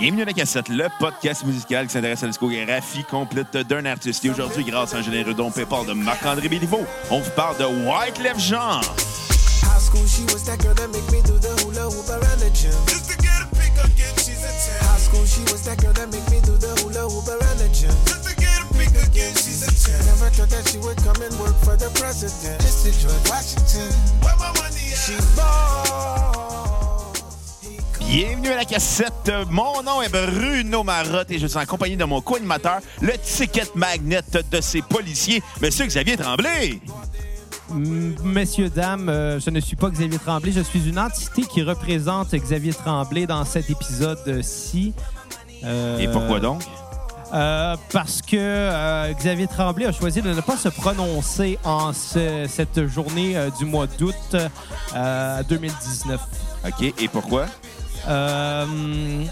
Bienvenue à la cassette, le podcast musical qui s'intéresse à la discographie complète d'un artiste. Et aujourd'hui, grâce à un généreux don PayPal de Marc-André Béliveau, on vous parle de Wyclef Jean. High school, she was that girl that make me do the hula hoop around the gym. Just to get a pick again, she's a 10. High school, she was that girl that make me do the hula hoop around the gym. Just to get a pick again, she's a 10. Never thought that she would come and work for the president. Just to George Washington. Where my money She at? Bienvenue à la cassette. Mon nom est Bruno Marotte et je suis en compagnie de mon co-animateur, le ticket magnet de ces policiers, Monsieur Xavier Tremblay. M- Messieurs, dames, euh, je ne suis pas Xavier Tremblay. Je suis une entité qui représente Xavier Tremblay dans cet épisode-ci. Euh, Et pourquoi donc? euh, parce que euh, Xavier Tremblay a choisi de ne pas se prononcer en ce- cette journée euh, du mois d'août euh, 2019. OK, et pourquoi? Euh,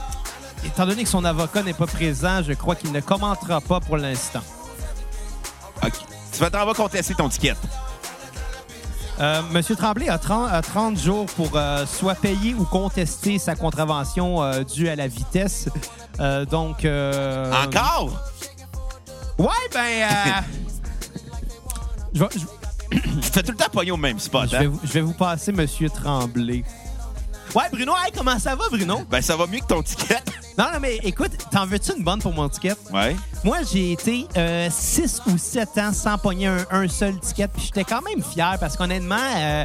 étant donné que son avocat n'est pas présent, je crois qu'il ne commentera pas pour l'instant. OK. Tu vas t'en contester ton ticket. Euh, Monsieur Tremblay a 30, a 30 jours pour euh, soit payer ou contester sa contravention euh, due à la vitesse. Donc. euh, Encore? Ouais, ben. euh, je, vais, je- Tu te fais tout le temps pogner au même spot, je vais hein? vous, je vais vous passer Monsieur Tremblay. Ouais, Bruno, hey, comment ça va, Bruno? Ben, ça va mieux que ton ticket. Non, non, mais écoute, t'en veux-tu une bonne pour mon ticket? Ouais. Moi, j'ai été 6 ou 7 ans sans pogner un, un seul ticket, puis j'étais quand même fier parce qu'honnêtement, euh,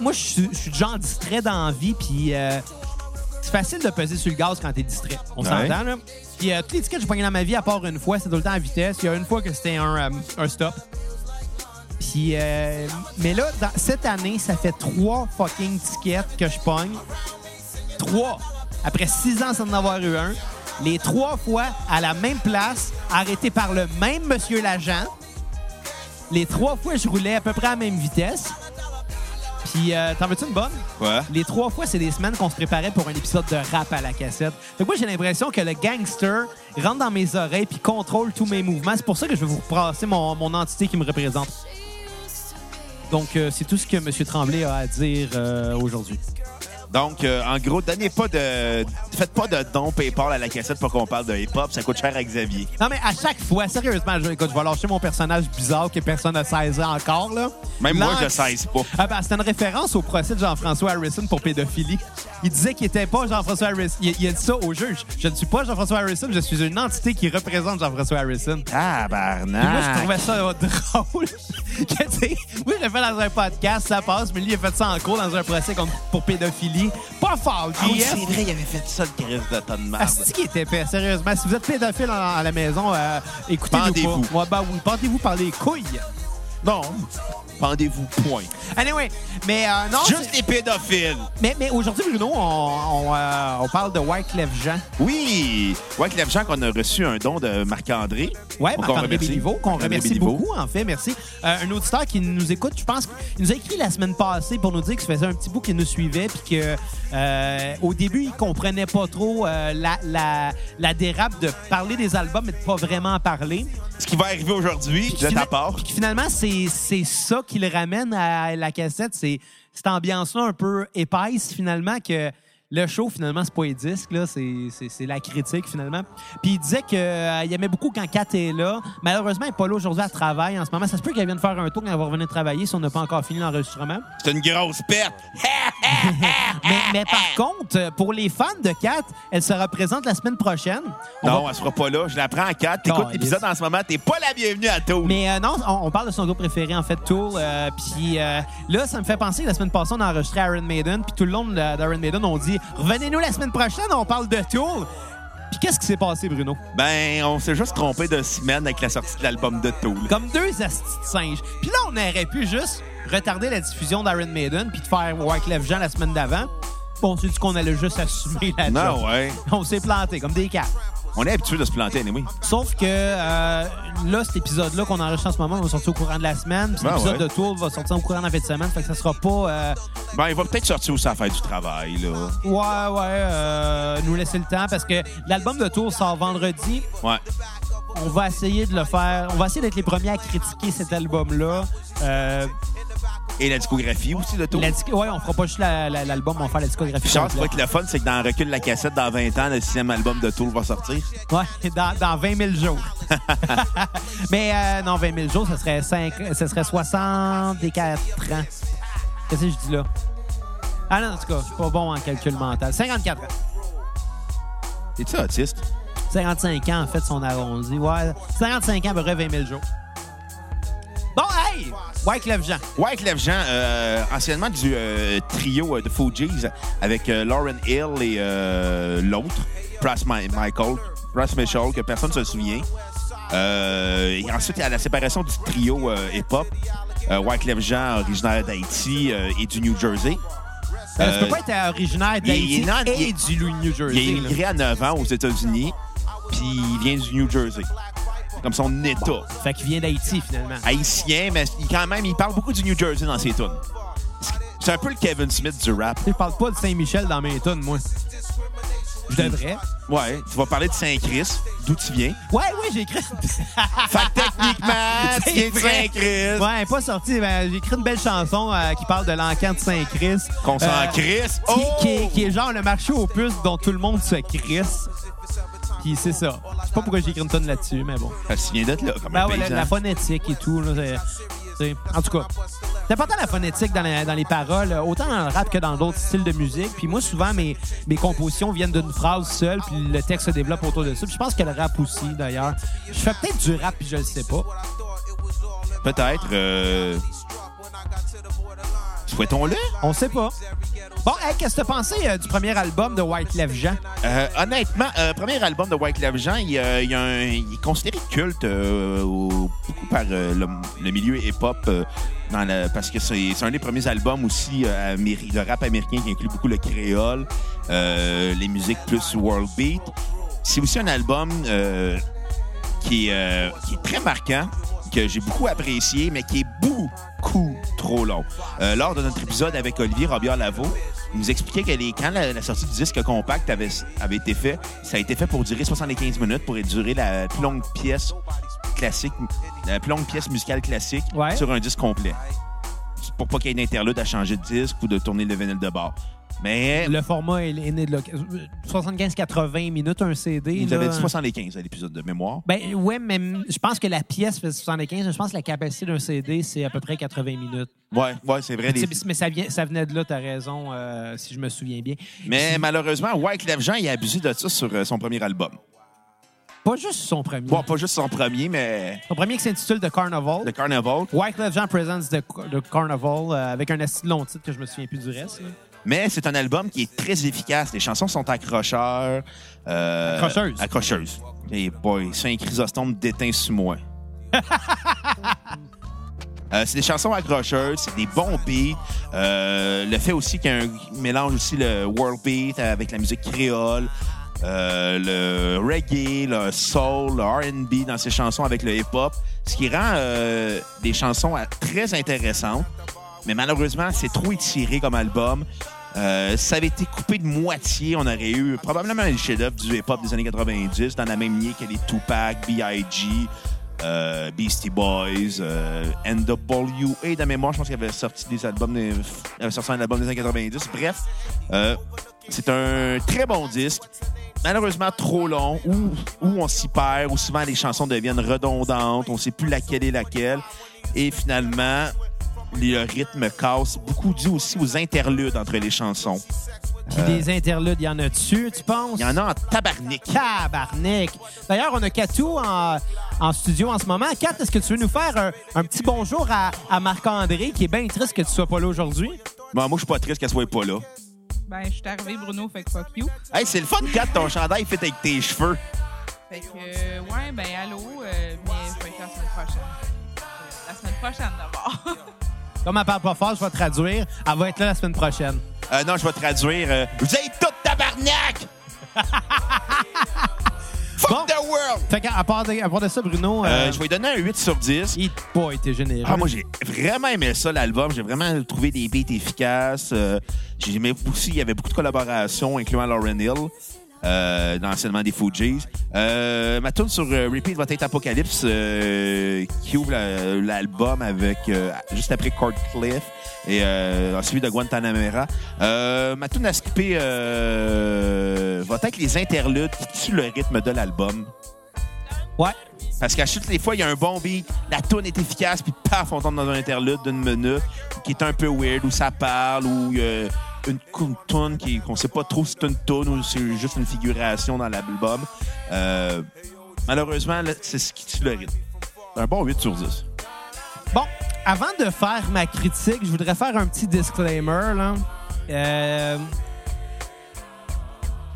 moi, je suis genre distrait dans la vie, puis euh, c'est facile de peser sur le gaz quand t'es distrait. On Ouais. s'entend, là? Puis euh, tous les tickets que j'ai pognés dans ma vie, à part une fois, c'est tout le temps à vitesse. Il y a une fois que c'était un, euh, un stop. Puis, euh, mais là, dans- cette année, ça fait trois fucking tickets que je pogne. Trois. Après six ans sans en avoir eu un. Les trois fois à la même place, arrêté par le même monsieur l'agent. Les trois fois, je roulais à peu près à la même vitesse. Puis, euh, t'en veux-tu une bonne? Ouais. Les trois fois, c'est des semaines qu'on se préparait pour un épisode de rap à la cassette. Fait que moi, j'ai l'impression que le gangster rentre dans mes oreilles puis contrôle tous mes mouvements. C'est pour ça que je vais vous passer mon, mon entité qui me représente. Donc, euh, c'est tout ce que M. Tremblay a à dire euh, aujourd'hui. Donc, euh, en gros, donnez pas de. Faites pas de don PayPal à la cassette pour qu'on parle de hip-hop. Ça coûte cher à Xavier. Non, mais à chaque fois, sérieusement, je, écoute, je vais lâcher mon personnage bizarre que personne n'a saisi encore. Là. Même moi, je 16 pas. Ah ben, c'était une référence au procès de Jean-François Harrison pour pédophilie. Il disait qu'il était pas Jean-François Harrison. Il, il a dit ça au juge. Je ne suis pas Jean-François Harrison, je suis une entité qui représente Jean-François Harrison. Puis Tabarnak. moi, je trouvais ça drôle. que, tu je l'ai fait dans un podcast, ça passe, mais lui, il a fait ça en cours dans un procès contre- pour pédophilie. Pas fort, Ah oui, c'est vrai, il avait fait ça, le crise de tonne de merde. Asti qui était fait, sérieusement. Si vous êtes pédophile à, la maison, euh, écoutez-nous Pendez-vous. Ouais, ben oui, pendez-vous par les couilles. Non. Pendez-vous, point. Anyway, mais euh, non... Juste les pédophiles. Mais, mais aujourd'hui, Bruno, on, on, euh, on parle de Wyclef Jean. Oui. Ouais, Clef Jean, qu'on a reçu un don de Marc-André. Ouais, Qu'on Marc-André. Béliveau, qu'on remercie Béliveau. beaucoup, en fait, merci. Euh, un auditeur qui nous écoute, je pense, il nous a écrit la semaine passée pour nous dire que ça faisait un petit bout qu'il nous suivait, puis que euh, au début, il comprenait pas trop la, la, la dérape de parler des albums, mais de pas vraiment en parler. Ce qui va arriver aujourd'hui, de ta part. Puis finalement, c'est c'est ça qui le ramène à la cassette, c'est cette ambiance-là un peu épaisse, finalement, que le show, finalement, c'est pas les disques, là, c'est- la critique, finalement. Puis il disait qu'il aimait beaucoup quand Kat est là. Malheureusement, elle n'est pas là aujourd'hui, elle travaille en ce moment. Ça se peut qu'elle vienne faire un tour quand elle va revenir travailler si on n'a pas encore fini l'enregistrement. C'est une grosse perte. Mais, mais par contre, pour les fans de Kat, elle se représente la semaine prochaine. On Non, va- elle sera pas là. Je la prends en 4. T'écoutes l'épisode en ce moment. T'es pas la bienvenue à Toul. Mais euh, non, on, on parle de son groupe préféré, en fait, Tool. euh, puis euh, là, ça me fait penser, la semaine passée, on a enregistré Iron Maiden. Puis tout le long de- d'Iron Maiden, on dit Revenez-nous la semaine prochaine, on parle de Tool. Puis qu'est-ce qui s'est passé, Bruno? Ben, on s'est juste trompé de semaine avec la sortie de l'album de Toul. Comme deux astis de singes. Puis là, on aurait pu juste retarder la diffusion d'Iron Maiden puis de faire Wyclef Jean la semaine d'avant. Bon, on s'est dit qu'on allait juste assumer la Non, job. ouais. On s'est planté comme des cats. On est habitué de se planter, oui. Sauf que euh, là, cet épisode-là qu'on enregistre en ce moment va sortir au courant de la semaine. Puis Ben l'épisode ouais. de Tool va sortir au courant de la fin de semaine. Fait que ça sera pas... euh, Ben, il va peut-être sortir aussi à faire du travail, là. Ouais, ouais, euh, nous laisser le temps parce que l'album de Tour sort vendredi. Ouais. On va essayer de le faire. On va essayer d'être les premiers à critiquer cet album-là. Et la discographie aussi de tout. La disc- ouais, on fera pas juste la- la- l'album, on va faire la discographie. Puis vois complète. que le fun, c'est que dans Recul la cassette, dans 20 ans, le sixième album de Tool va sortir. Ouais, dans, dans 20 000 jours. Mais euh, non, 20 000 jours, ce serait, 5, ce serait 64 ans. Qu'est-ce que je dis là? Ah non, en tout cas, je suis pas bon en calcul mental. 54 ans. Es-tu autiste? 55 ans, en fait, son arrondi. Ouais, 55 ans, à peu près 20 000 jours. Bon, hey! Wyclef Jean. Wyclef Jean, euh, anciennement du euh, trio euh, de Fugees avec euh, Lauren Hill et euh, l'autre, Brass Mi- Michael, Brass Mitchell, que personne ne se souvient. Et ensuite, à la séparation du trio hip-hop, euh, Wyclef Jean, originaire d'Haïti et du New Jersey. Euh, tu peux pas être originaire il est- il d'Haïti est non- et il du New Jersey. Il est là. immigré à 9 ans aux États-Unis, puis il vient du New Jersey. Comme son état. Fait qu'il vient d'Haïti, finalement. Haïtien, mais il, quand même, il parle beaucoup du New Jersey dans ses tunes. C'est un peu le Kevin Smith du rap. Je parle pas de Saint-Michel dans mes tunes, moi. Je devrais. Ouais, tu vas parler de Saint-Chris, d'où tu viens? Ouais, ouais, j'ai écrit. Fait que techniquement, tu C'est viens de vrai. Saint-Chris. Ouais, pas sorti. Ben, j'ai écrit une belle chanson euh, qui parle de l'encan de Saint-Christ. Qu'on s'en Euh, crisse? qui, Oh! qui est, qui est genre le marché aux puces dont tout le monde se crisse. Puis c'est ça. Je sais pas pourquoi j'ai écrit une tonne là-dessus, mais bon. Parce qu'il vient d'être là, comme Ben un ouais, la, phonétique et tout. Là, c'est- c'est- en tout cas, c'est important la phonétique dans, la- dans les paroles, autant dans le rap que dans d'autres styles de musique. Puis moi, souvent, mes, mes compositions viennent d'une phrase seule, puis le texte se développe autour de ça. Puis je pense que le rap aussi, d'ailleurs. Je fais peut-être du rap, puis je le sais pas. Peut-être. Euh... Souhaitons-le. On sait pas. Bon, hey, qu'est-ce que t'as pensé euh, du premier album de Wyclef Jean? Euh, honnêtement, euh, premier album de Wyclef Jean, il, euh, est considéré culte au- beaucoup par le, milieu hip-hop parce que c'est un des premiers albums aussi de rap américain qui inclut beaucoup le créole, les musiques plus world beat. C'est aussi un album qui est très marquant, que j'ai beaucoup apprécié, mais qui est beaucoup trop long. Euh, lors de notre épisode avec Olivier Robillard-Lavaux, il nous expliquait que les, quand la, la sortie du disque compact avait, avait été fait, ça a été fait pour durer 75 minutes, pour durer la plus longue pièce classique, la plus longue pièce musicale classique Ouais. sur un disque complet. Pour pas qu'il y ait d'interlude à changer de disque ou de tourner le vinyle de bord. Mais Le format est, né de là. 75-80 minutes, un CD. il nous là. avait dit 75 à l'épisode de mémoire. Ben ouais, mais je pense que la pièce fait 75. Je pense que la capacité d'un CD, c'est à peu près 80 minutes. Ouais, ouais, c'est vrai. les- Mais ça, vient, ça venait de là, t'as raison, euh, si je me souviens bien. Mais malheureusement, Wyclef Jean, il a abusé de ça sur euh, son premier album. Pas juste son premier. Bon, pas juste son premier, mais Son premier qui s'intitule The Carnival. The Carnival. Wyclef Jean Presents The, The Carnival euh, avec un assez long titre que je me souviens plus du reste. Mais c'est un album qui est très efficace. Les chansons sont accrocheurs. Euh, Accrocheuses. Accrocheuses. Et boy, Saint Chrysostome déteint sous moi. Euh, c'est des chansons accrocheuses, c'est des bons beats. Euh, le fait aussi qu'il y a un mélange aussi le world beat avec la musique créole, euh, le reggae, le soul, le R&B dans ses chansons avec le hip-hop, ce qui rend des chansons très intéressantes. Mais malheureusement, c'est trop étiré comme album. Euh, ça avait été coupé de moitié, on aurait eu probablement un chef-d'œuvre du hip-hop des années 90 dans la même ligne que les Tupac, B.I.G., euh, Beastie Boys, euh, NWA de mémoire, je pense qu'il avait sorti des albums, des, avait sorti un album des années 90. Bref, euh, c'est un très bon disque, malheureusement trop long, où, on s'y perd, où souvent les chansons deviennent redondantes, on sait plus laquelle est laquelle, et finalement, le rythme casse, beaucoup dû aussi aux interludes entre les chansons. Puis des interludes, il y en a dessus, tu penses? Il y en a en tabarnak. Tabarnak! D'ailleurs, on a Katou en, en studio en ce moment. Kat, est-ce que tu veux nous faire un, un petit bonjour à, à Marc-André, qui est bien triste que tu sois pas là aujourd'hui? Bon, moi, je suis pas triste qu'elle soit pas là. Ben, je suis arrivé, Bruno, fait que fuck you. Hey, c'est le fun, Kat, ton chandail fait avec tes cheveux. Fait que, euh, ouais, ben, allô, euh, mais je vais être là la semaine prochaine. Euh, La semaine prochaine, d'abord. Comme elle parle pas fort, je vais traduire. Elle va être là la semaine prochaine. Euh, non, je vais traduire. euh, Vous êtes tout tabarnak! Fuck Bon. the world! Fait qu'à part de, à part de ça, Bruno, Euh, euh, je vais lui donner un 8 sur 10. il n'a pas été généreux. Ah, moi, j'ai vraiment aimé ça, l'album. J'ai vraiment trouvé des beats efficaces. Euh, j'ai aimé aussi, il y avait beaucoup de collaborations, incluant Lauren Hill. Euh, dans l'anciennement des Fugees. Euh, ma tune sur euh, repeat va être Apocalypse, euh, qui ouvre la- l'album avec euh, juste après Court Cliff et euh, suivi de Guantanamera. Euh, ma tune à skipper euh, va être les interludes qui tuent le rythme de l'album. Ouais. Parce qu'à toutes les fois, il y a un bon beat, la tune est efficace, puis paf, on tombe dans un interlude d'une minute qui est un peu weird, où ça parle, où a une, une tune qui- qu'on sait pas trop si c'est une tune ou c'est juste une figuration dans l'album. Euh, malheureusement, c'est ce qui tue le rythme. Un bon 8 sur 10. Bon, avant de faire ma critique, je voudrais faire un petit disclaimer. Là. Euh,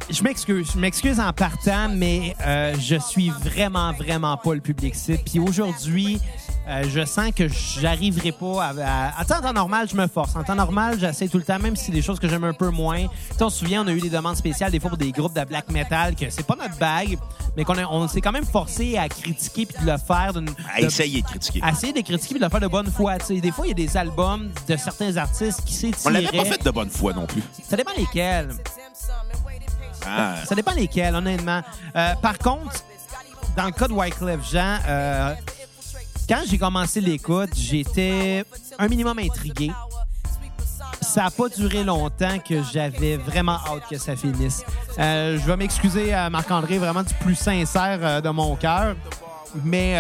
Je m'excuse, je m'excuse en partant, mais euh, je suis vraiment, vraiment pas le public cible. Puis aujourd'hui, euh, je sens que j'arriverai pas à, à... En temps normal, je me force. En temps normal, j'essaie tout le temps, même si c'est des choses que j'aime un peu moins. Tu on se souvient, on a eu des demandes spéciales des fois pour des groupes de black metal, que c'est pas notre bague, mais qu'on a- on s'est quand même forcé à critiquer puis de le faire d'une... À de- essayer de critiquer. à essayer de critiquer et de le faire de bonne foi. tu sais. Des fois, il y a des albums de certains artistes qui On l'avait s'étiraient. pas fait de bonne foi non plus. Ça dépend lesquels. Ah, Ça dépend lesquels, honnêtement. Euh, par contre, dans le cas de Wyclef Jean, euh, quand j'ai commencé l'écoute, j'étais un minimum intrigué. Ça n'a pas duré longtemps que j'avais vraiment hâte que ça finisse. Euh, je vais m'excuser à Marc-André vraiment du plus sincère de mon cœur, mais,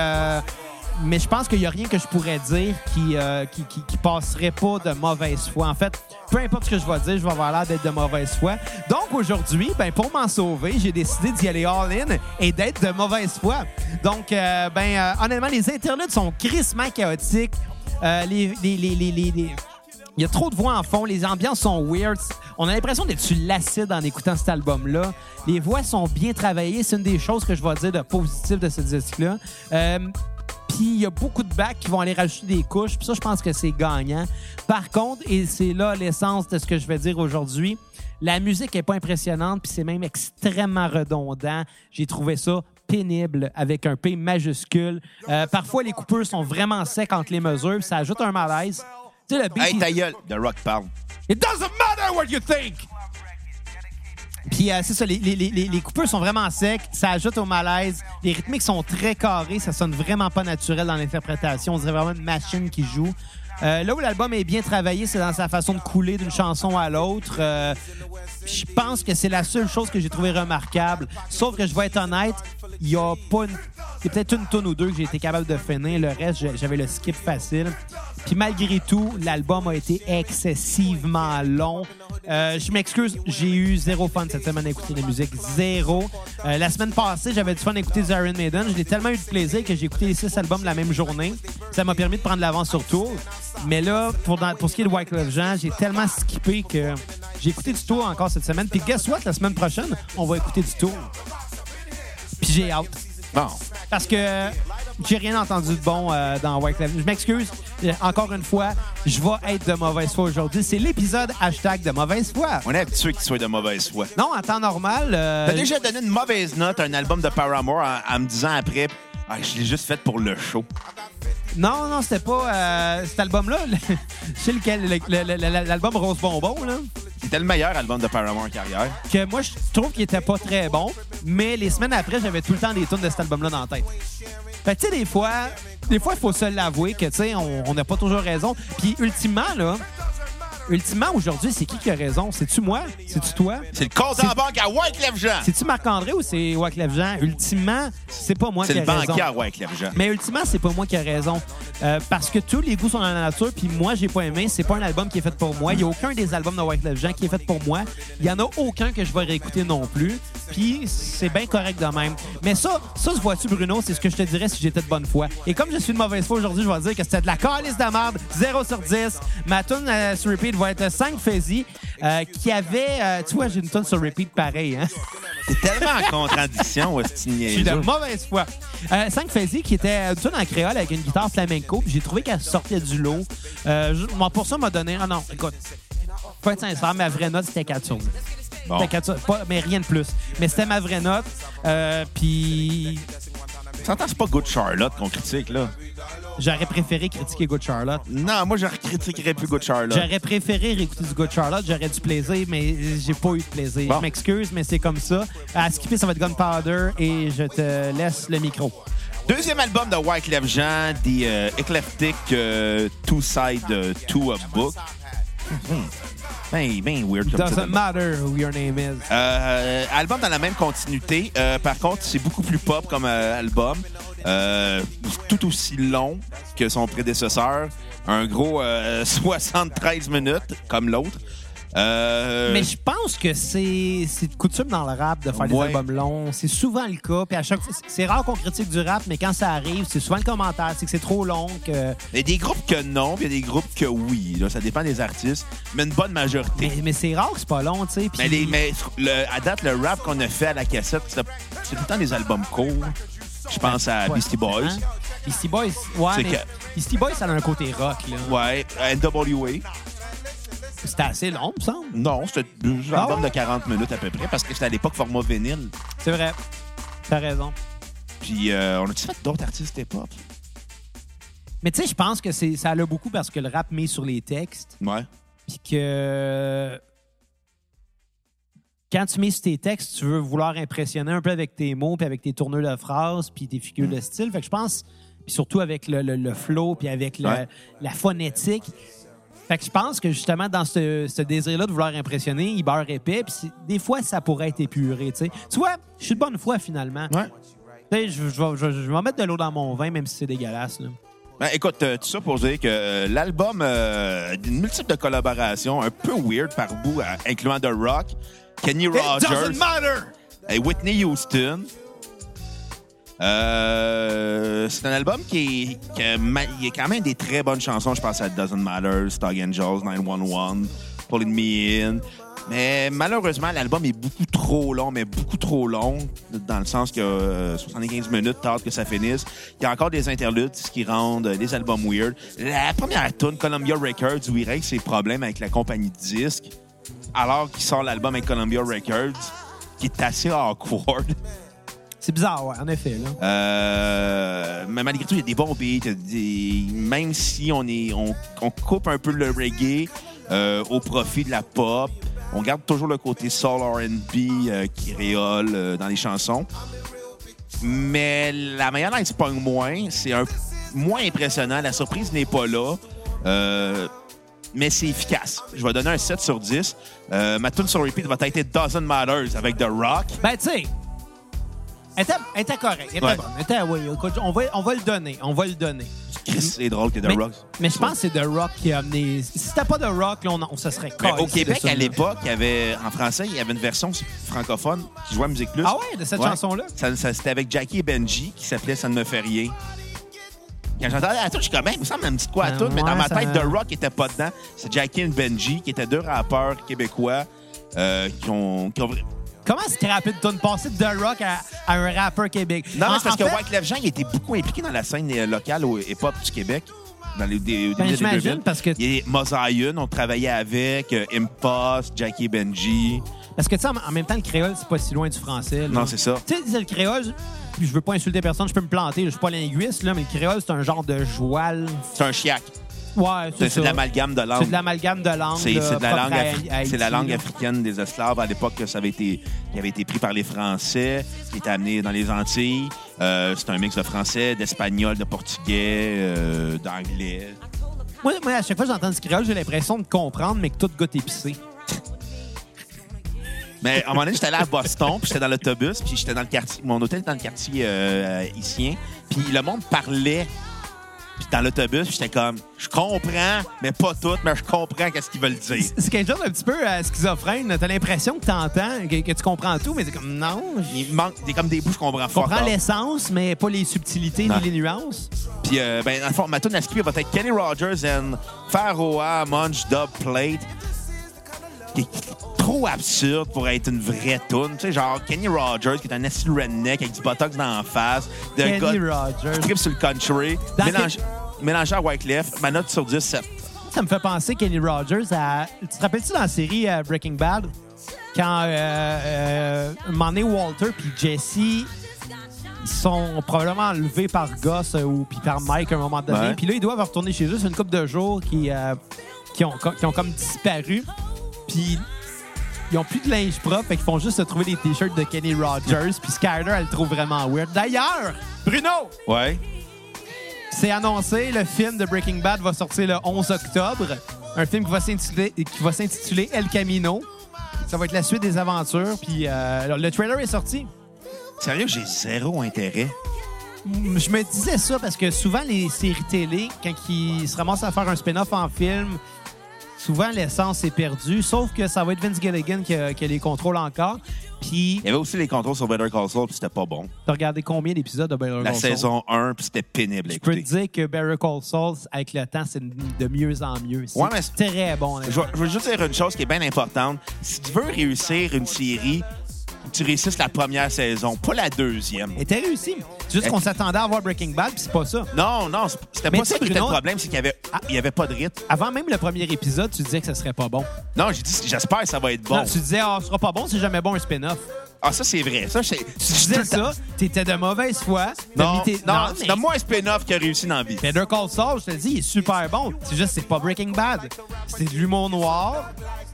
mais je pense qu'il n'y a rien que je pourrais dire qui, euh, qui, passerait pas de mauvaise foi. En fait, peu importe ce que je vais dire, je vais avoir l'air d'être de mauvaise foi. Donc aujourd'hui, ben, pour m'en sauver, j'ai décidé d'y aller all-in et d'être de mauvaise foi. Donc, euh, ben, euh, honnêtement, les interludes sont crissement chaotiques. Euh, il y a trop de voix en fond, les ambiances sont weird. On a l'impression d'être sur l'acide en écoutant cet album-là. Les voix sont bien travaillées. C'est une des choses que je vais dire de positif de ce disque-là. Puis il y a beaucoup de backs qui vont aller rajouter des couches. Puis ça, je pense que c'est gagnant. Par contre, et c'est là l'essence de ce que je vais dire aujourd'hui, la musique est pas impressionnante, puis c'est même extrêmement redondant. J'ai trouvé ça pénible avec un P majuscule. Euh, parfois, les coupures sont vraiment secs entre les mesures, puis ça ajoute un malaise. Tu sais, le beat, hey, ta gueule, de rock parle. It doesn't matter what you think! Puis euh, c'est ça, les, les, les, les coupures sont vraiment secs, ça ajoute au malaise. Les rythmiques sont très carrés, ça sonne vraiment pas naturel dans l'interprétation. On dirait vraiment une machine qui joue. Euh, là où l'album est bien travaillé, c'est dans sa façon de couler d'une chanson à l'autre. Euh, je pense que c'est la seule chose que j'ai trouvé remarquable. Sauf que je vais être honnête, il y a pas une... Peut-être une tonne ou deux que j'ai été capable de finir. Le reste, j'avais le skip facile. Puis malgré tout, l'album a été excessivement long. Euh, je m'excuse, j'ai eu zéro fun cette semaine à écouter la musique. Zéro. Euh, la semaine passée, j'avais du fun à écouter du Iron Maiden. J'ai tellement eu de plaisir que j'ai écouté les six albums la même journée. Ça m'a permis de prendre l'avance sur Tour. Mais là, pour, ce qui est de Wyclef Jean, j'ai tellement skippé que j'ai écouté du Tour encore cette semaine. Puis guess what? La semaine prochaine, on va écouter du Tour. Puis j'ai hâte. Bon. Parce que j'ai rien entendu de bon euh, dans Wyclef. Je m'excuse. Euh, Encore une fois, je vais être de mauvaise foi aujourd'hui. C'est l'épisode hashtag de mauvaise foi. On est habitué que tu sois de mauvaise foi. Non, en temps normal. euh, T'as déjà donné une mauvaise note à un album de Paramore en, en me disant après, ah, je l'ai juste fait pour le show. Non, non, c'était pas euh, cet album-là. sais lequel, le- le- le- l'album Rose Bonbon, là? C'était le meilleur album de Paramore en carrière. Que moi, je trouve qu'il était pas très bon. Mais les semaines après, j'avais tout le temps des tunes de cet album-là dans la tête. Fait que, tu sais, des fois, des fois, il faut se l'avouer que, tu sais, on n'a pas toujours raison. Puis, ultimement, là, ultimement, aujourd'hui, c'est qui qui a raison? C'est-tu moi? C'est-tu toi? C'est le compte en banque à Wyclef Jean. C'est-tu Marc-André ou c'est Wyclef Jean? Ultimement, c'est pas moi C'est qui le ai raison. banquier à Wyclef Jean. Mais ultimement, c'est pas moi qui ai raison. Euh, parce que tous les goûts sont dans la nature, puis moi, j'ai pas aimé. C'est pas un album qui est fait pour moi. Il y a aucun des albums de Wyclef Jean qui est fait pour moi. Il y en a aucun que je vais réécouter non plus. Puis c'est bien correct de même. Mais ça, ça, se vois-tu, Bruno, c'est ce que je te dirais si j'étais de bonne foi. Et comme je suis de mauvaise foi aujourd'hui, je vais dire que c'était de la calice de merde, 0 sur 10. Ma tune euh, sur repeat va être 5 Fezzy, euh, qui avait... euh, tu vois, j'ai une tune sur repeat pareil, hein? C'est tellement en contradiction, Je suis de mauvaise foi. Euh, 5 Fezzy, qui était une tune en créole avec une guitare flamenco, j'ai trouvé qu'elle sortait du lot. Euh, moi, pour ça, m'a donné. Ah non, écoute, faut être sincère, ma vraie note, c'était 4 sur 10. Bon. C'était 4 sur- pas- mais rien de plus. Mais c'était ma vraie note. Euh, puis. T'entends, c'est pas Good Charlotte qu'on critique, là. J'aurais préféré critiquer Good Charlotte. Non, moi, je critiquerais plus Good Charlotte. J'aurais préféré réécouter du Good Charlotte. J'aurais du plaisir, mais j'ai pas eu de plaisir. Bon. Je m'excuse, mais c'est comme ça. À skipper, ça va être Gunpowder et je te laisse le micro. Deuxième album de Wyclef Jean, The euh, Eclectic euh, Two-Side euh, Two of Book. Ben, ben weird comme Doesn't matter who your name is. Euh, album dans la même continuité. Euh, par contre, c'est beaucoup plus pop comme euh, album. Euh, tout aussi long que son prédécesseur. Un gros euh, 73 minutes comme l'autre. Euh, Mais je pense que c'est coutume dans le rap de faire Ouais. des albums longs. C'est souvent le cas. Puis à chaque c'est rare qu'on critique du rap, mais quand ça arrive, c'est souvent le commentaire, c'est que c'est trop long. Que... Il y a des groupes que non, puis il y a des groupes que oui. Là, ça dépend des artistes. Mais une bonne majorité. Mais, mais c'est rare que c'est pas long, tu sais. puis- Mais, les, mais le- à date, le rap qu'on a fait à la cassette, c'est tout le temps des albums courts. Je pense à. Beastie Boys. Hein? Beastie Boys, ouais, mais Beastie Boys, ça a un côté rock, là. Ouais, NWA. C'était assez long, me semble. Non, c'était un Ah album ouais? de 40 minutes à peu près, parce que c'était à l'époque format vinyle. C'est vrai. T'as raison. Puis euh, on a-tu fait d'autres artistes hip-hop? Mais tu sais, je pense que ça l'a beaucoup parce que le rap met sur les textes. Ouais. Puis que quand tu mets sur tes textes, tu veux vouloir impressionner un peu avec tes mots, puis avec tes tournures de phrases, puis tes figures de style. Fait que je pense, puis surtout avec le, le- le flow, puis avec le- Ouais. la phonétique. Fait que je pense que justement, dans ce, ce désir-là de vouloir impressionner, il beurre épais, puis des fois, ça pourrait être épuré, tu sais. Tu vois, je suis de bonne foi, finalement. Ouais. Tu sais, je, je vais- je- je vais mettre de l'eau dans mon vin, même si c'est dégueulasse, là. Ben, écoute, euh, tout ça pour dire que euh, l'album euh, a une multitude de collaborations, un peu weird par bout, euh, incluant The Rock, Kenny Rogers et Whitney Houston. Euh, c'est un album qui, est, qui a il y a quand même des très bonnes chansons. Je pense à Doesn't Matter, Stog Angels, 911, Pulling Me In. Mais malheureusement, l'album est beaucoup trop long, mais beaucoup trop long, dans le sens que euh, 75 minutes tard que ça finisse. Il y a encore des interludes, ce qui rendent euh, les albums weird. La première tune, Columbia Records, où il règle ses problèmes avec la compagnie de disques, alors qu'il sort l'album avec Columbia Records, qui est assez awkward. C'est bizarre, ouais, en effet, là. Euh, mais malgré tout, il y a des bons beats. des- même si on, est, on, on coupe un peu le reggae euh, au profit de la pop, on garde toujours le côté soul R&B euh, qui réole dans les chansons. Mais la manière dont il se pogne moins, c'est un moins impressionnant. La surprise n'est pas là. Mais c'est efficace. Je vais donner un 7 sur 10. Euh, ma tune sur repeat va être Doesn't Matters avec The Rock. Ben, tu sais, elle était, elle était correcte. Elle était Ouais. bonne. Elle était- oui, on, va, on va le donner. On va le donner. Chris, c'est drôle que The mais, Rock. mais je pense que c'est The Rock qui a amené. Si c'était pas The Rock, là, on, on se serait Mais au Québec, à l'époque, il y avait, en français, il y avait une version francophone qui jouait à Musique Plus. Ah ouais, de cette Ouais. chanson-là? Ça, ça- C'était avec Jackie et Benji qui s'appelait Ça ne me fait rien. Quand j'entendais la tune, je suis comme, Hey, il me semble un petit quoi à Ah, tune, mais dans ma tête, The Rock était pas dedans. C'est Jackie et Benji qui étaient deux rappeurs québécois euh, qui ont. qui ont- Comment scraper de tune passer de The Rock à, à un rappeur Québec? Non, mais c'est parce que fait, Wyclef Jean il était beaucoup impliqué dans la scène euh, locale au hip-hop du Québec. Dans les, des, Ben, des j'imagine, 2000. parce que- Il y a Mosaïen, on travaillait avec, euh, Impost, Jackie et Benji. Parce que, tu sais, en même temps, le créole, c'est pas si loin du français. là. Non, c'est ça. Tu sais, c'est le créole, puis je veux pas insulter personne, je peux me planter, je suis pas linguiste, là, mais le créole, c'est un genre de joual. C'est un chiac. Ouais, C'est ça. de l'amalgame de langue. C'est de l'amalgame de langue. C'est de la langue, afri- Haïti, la langue africaine des esclaves à l'époque que ça avait été, qui avait été pris par les Français, qui était amené dans les Antilles. Euh, c'est un mix de français, d'espagnol, de portugais, euh, d'anglais. Moi, moi, à chaque fois que j'entends du créole, j'ai l'impression de comprendre, mais que tout goûte épicé. Mais à un moment donné, j'étais allé à Boston, puis j'étais dans l'autobus, puis j'étais dans le quartier. Mon hôtel était dans le quartier euh, haïtien, puis le monde parlait. Puis dans l'autobus, j'étais comme, je comprends, mais pas tout, mais je comprends qu'est-ce qu'ils veulent dire. C'est quelque chose d'un petit peu euh, schizophrène. T'as l'impression que t'entends, que, que tu comprends tout, mais c'est comme non. Je Il manque des comme des je comprends je fort. comprends l'essence, mais pas les subtilités Non. ni les nuances. Puis, euh, ben, dans le fond, ma tune à skipper va être Kenny Rogers and Pharaoh Munch Dub Plate. Qui est trop absurde pour être une vraie tune. Tu sais, genre Kenny Rogers, qui est un assis redneck avec du botox dans la face. de Kenny Rogers. qui tripe sur le country. Mélangé à Wyclef. Ma note sur 10, 7. Ça me fait penser Kenny Rogers à. Tu te rappelles-tu dans la série euh, Breaking Bad? Quand euh, euh, Walter puis Jesse, ils sont probablement enlevés par Gus euh, ou puis par Mike à un moment donné. Puis là, ils doivent retourner chez eux. C'est une couple de jours qui, euh, qui, ont, qui ont comme disparu. Puis ils ont plus de linge propre, fait qu'ils font juste se trouver des t-shirts de Kenny Rogers. Puis Skyler, elle le trouve vraiment weird. D'ailleurs, Bruno, Ouais. c'est annoncé, le film de Breaking Bad va sortir le 11 octobre. Un film qui va s'intituler, qui va s'intituler El Camino. Ça va être la suite des aventures. Puis euh, le trailer est sorti. Sérieux, j'ai zéro intérêt. Je me disais ça parce que souvent, les séries télé, quand ils se ramassent à faire un spin-off en film, souvent l'essence est perdue. Sauf que ça va être Vince Gilligan qui a, qui a les contrôles encore. Puis, Il y avait aussi les contrôles sur Better Call Saul, puis c'était pas bon. t'as regardé combien d'épisodes de Better La Call Saul? saison 1, puis c'était pénible Je peux te dire que Better Call Saul, avec le temps, c'est de mieux en mieux. C'est Ouais, mais c'est- très bon. Je vais juste dire une chose qui est bien importante. Si tu veux réussir une série, tu réussisses la première saison, pas la deuxième. Elle était réussi. C'est juste qu'on s'attendait à voir Breaking Bad, puis c'est pas ça. Non, non, c'est- c'était Mais pas tu sais, ça qui était le Bruno- problème, c'est qu'il y avait, ah, il y avait pas de rythme. Avant même le premier épisode, tu disais que ça serait pas bon. Non, j'ai dit, j'espère que ça va être bon. Non, tu disais, ah, ce sera pas bon, c'est jamais bon un spin-off. Ah, ça, c'est vrai. Ça, c'est. Tu disais ça, t'étais de mauvaise foi. t'as Non, mis tes- non, mais- donne-moi un spin-off qui a réussi dans la vie. Better Call Saul, je te le dis, il est super bon. C'est juste, c'est pas Breaking Bad. C'est de l'humour noir.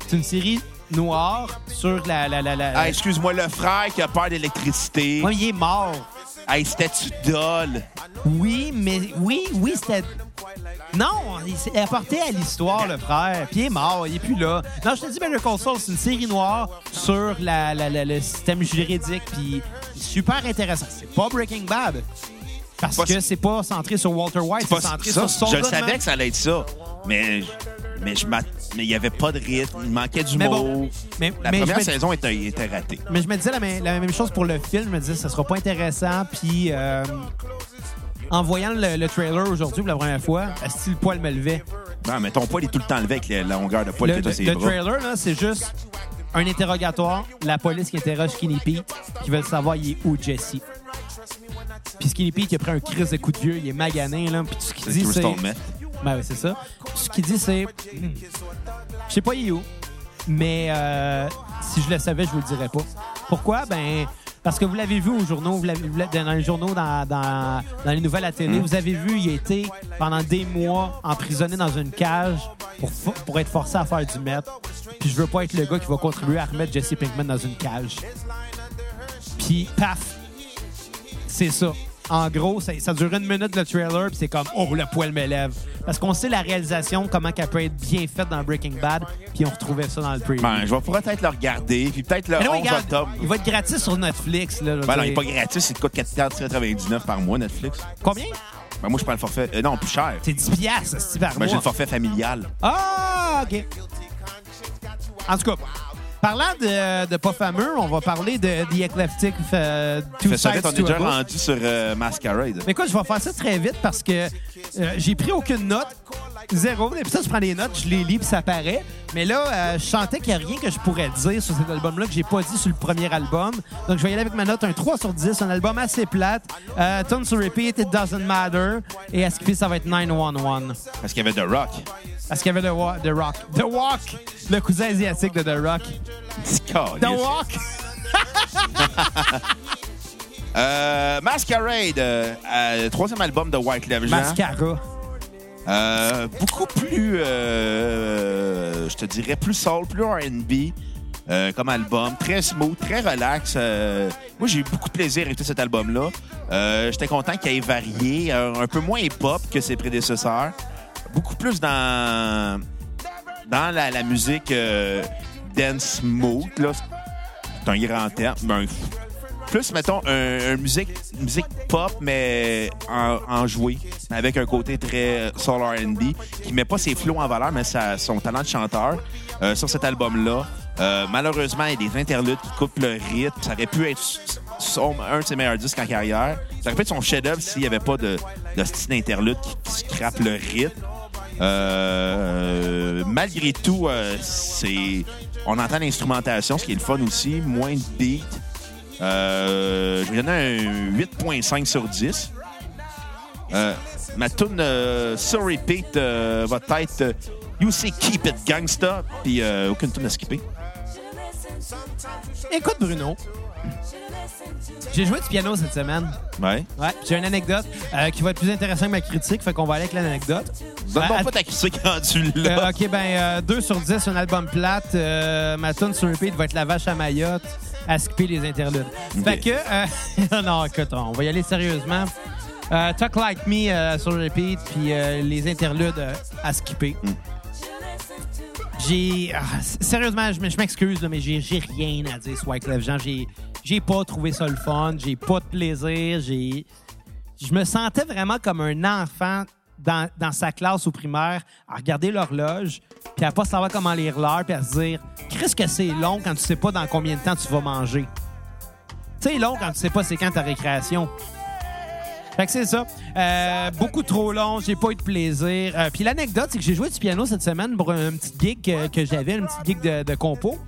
C'est une série noire sur la. la, la, la... Ah, excuse-moi, le frère qui a peur d'électricité. Ouais, il est mort. Hey, c'était-tu dole? Oui, mais oui, oui, c'était. Non, il s'est apporté à l'histoire, le frère. Puis il est mort, il est plus là. Non, je te dis, Better Call Saul, c'est une série noire sur la, la- la- le système juridique. Puis super intéressant. C'est pas Breaking Bad. Parce Pas- que c'est pas centré sur Walter White, c'est Pas- centré ça, sur Saul je le savais que ça allait être ça. Mais, mais je mais il n'y avait pas de rythme, il manquait du Mais mot. mais, La mais première me- saison était, était ratée. Mais je me disais la, même- la même chose pour le film. Je me disais, ça sera pas intéressant. Puis, euh, en voyant le, le trailer aujourd'hui pour la première fois, si le poil me levait? Non, mais ton poil est tout le temps levé avec la, longueur de poil Le, que tu as sur le bras. trailer, là, c'est juste un interrogatoire. La police qui interroge Skinny Pete, qui veut savoir il est où Jesse? Puis Skinny Pete, il a pris un crise de coup de vieux, il est magané, là. Puis tout ce qu'il dit, c'est. Ben oui, c'est ça. Ce qu'il dit, c'est. Hmm, Je sais pas, il est où. Mais euh, si je le savais, je vous le dirais pas. Pourquoi? Ben. Parce que vous l'avez vu aux journaux, vous l'avez- dans les journaux, dans, dans, dans les nouvelles à télé, vous avez vu, il a été pendant des mois emprisonné dans une cage pour, pour être forcé à faire du mètre. Puis je veux pas être le gars qui va contribuer à remettre Jesse Pinkman dans une cage. Puis paf, c'est ça. En gros, ça, ça dure une minute le trailer, puis c'est comme oh le poil me lève. Parce qu'on sait la réalisation, comment qu'elle peut être bien faite dans Breaking Bad, puis on retrouvait ça dans le preview. Ben, je vais peut-être le regarder, puis peut-être le Mais non, 11 regarde, octobre. il va être gratis sur Netflix. Là, Ben non, il n'est pas gratis, il coûte 4,99 par mois, Netflix. Combien? Ben moi, je prends le forfait. euh, non, plus cher. C'est 10 piastres, c'est par Ben, j'ai mois. le forfait familial. Ah, OK. En tout cas, parlant de, de pas fameux, on va parler de The Eclectic euh, Two Sides vite, on est to a déjà Book. rendu sur euh, Masquerade. Mais écoute, je vais faire ça très vite parce que euh, j'ai pris aucune note. Zéro. Et puis ça, je prends des notes, je les lis, puis ça paraît. Mais là, euh, je sentais qu'il n'y a rien que je pourrais dire sur cet album-là que j'ai pas dit sur le premier album. Donc, je vais y aller avec ma note, un 3 sur 10. Un album assez plate. Euh, Tune to repeat, it doesn't matter. Et à ce qui fait, ça va être 911. Parce qu'il y avait The Rock. Parce qu'il y avait The, Wa- The Rock. The Walk! Le cousin asiatique de The Rock. The. Walk! Euh, Masquerade, euh, euh, troisième album de White Love Jean. Mascara. Beaucoup plus, je te dirais, plus soul, plus R&B euh, comme album. Très smooth, très relax. Euh, moi, j'ai eu beaucoup de plaisir à écouter cet album-là. Euh, J'étais content qu'il ait varié, un peu moins hip-hop que ses prédécesseurs. Beaucoup plus dans, la, musique euh, dance là. C'est un grand terme. plus, mettons, un, musique, musique pop, mais en, enjouée, avec un côté très soul R&B, qui met pas ses flots en valeur, mais sa- son talent de chanteur euh, sur cet album-là. Euh, malheureusement, il y a des interludes qui coupent le rythme. Ça aurait pu être son- un de ses meilleurs disques en carrière. Ça aurait pu être son chef-d'œuvre s'il n'y avait pas de, de style interlude qui, qui le rythme. Euh, malgré tout, euh, c'est on entend l'instrumentation, ce qui est le fun aussi, moins de beat. Euh, je vais donner un 8.5 sur 10. Euh, ma tune euh, sur repeat euh, va être euh, You Say Keep It Gangsta, puis euh, aucune tune à skipper. Écoute, Bruno, j'ai joué du piano cette semaine. Ouais. Ouais, j'ai une anecdote euh, qui va être plus intéressante que ma critique, fait qu'on va aller avec l'anecdote. Donne-moi Ouais, pas ta critique rendue Euh, là. OK, ben 2 sur 10 sur un album plate. Euh, ma tune sur repeat va être La vache à Mayotte à skipper les interludes. Fait que... euh, non, écoute, on va y aller sérieusement. Euh, Talk Like Me euh, sur repeat, puis euh, les interludes euh, à skipper. J'ai... ah, sérieusement, je m'excuse, mais j'ai rien à dire sur Wyclef Jean. J'ai pas trouvé ça le fun. J'ai pas de plaisir. J'ai je me sentais vraiment comme un enfant dans, dans sa classe au primaire à regarder l'horloge, puis à pas savoir comment lire l'heure, puis à se dire Qu'est-ce que c'est long quand tu sais pas dans combien de temps tu vas manger? C'est long quand tu sais pas c'est quand ta récréation. Fait que c'est ça. Euh, beaucoup trop long, j'ai pas eu de plaisir. Euh, puis l'anecdote, c'est que j'ai joué du piano cette semaine pour un petit gig que, que j'avais, une petite gig de, de compo.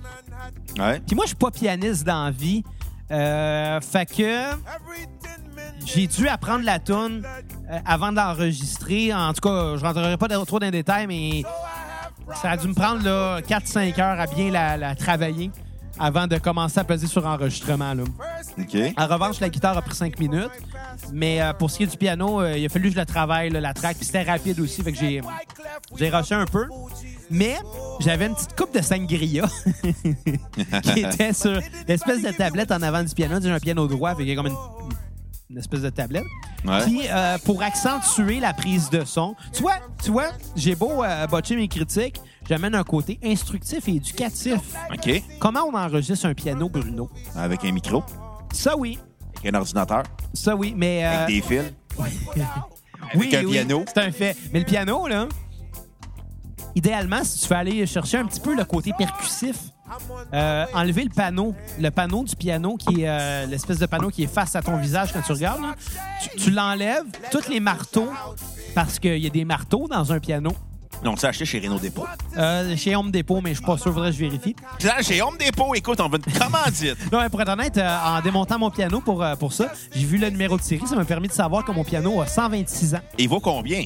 Ouais. Puis moi, je suis pas pianiste dans la vie. Euh, fait que j'ai dû apprendre la tune euh, avant de l'enregistrer. En tout cas, je rentrerai pas trop dans les détails, mais ça a dû me prendre là, 4-5 heures à bien la, la travailler avant de commencer à peser sur enregistrement. Là. En revanche, la guitare a pris 5 minutes. Mais euh, pour ce qui est du piano, euh, il a fallu que je le travaille, là, la track. Puis c'était rapide aussi, fait que j'ai, j'ai rushé un peu. Mais j'avais une petite coupe de sangria qui était sur l'espèce de tablette en avant du piano. J'ai un piano droit, fait qu'il y a comme une, une espèce de tablette. Ouais. Puis euh, pour accentuer la prise de son, tu vois, tu vois j'ai beau botcher mes critiques, j'amène un côté instructif et éducatif. OK. Comment on enregistre un piano, Bruno? Avec un micro, Ça oui, avec un ordinateur, ça oui, mais... euh, avec des fils. Oui, un oui, piano. C'est un fait. Mais le piano, là, idéalement, si tu veux aller chercher un petit peu le côté percussif, euh, enlever le panneau, le panneau du piano, qui est euh, l'espèce de panneau qui est face à ton visage quand tu regardes, là, tu, tu l'enlèves, tous les marteaux, parce qu'il y a des marteaux dans un piano. On s'est acheté chez Renault Dépôt. Euh, chez Home Depot, mais je suis pas sûr, faudrait que je vérifie. Là, chez Home Depot, écoute, on veut une commandite. Non, mais pour être honnête, euh, en démontant mon piano pour, euh, pour ça, j'ai vu le numéro de série, ça m'a permis de savoir que mon piano a 126 ans. Il vaut combien?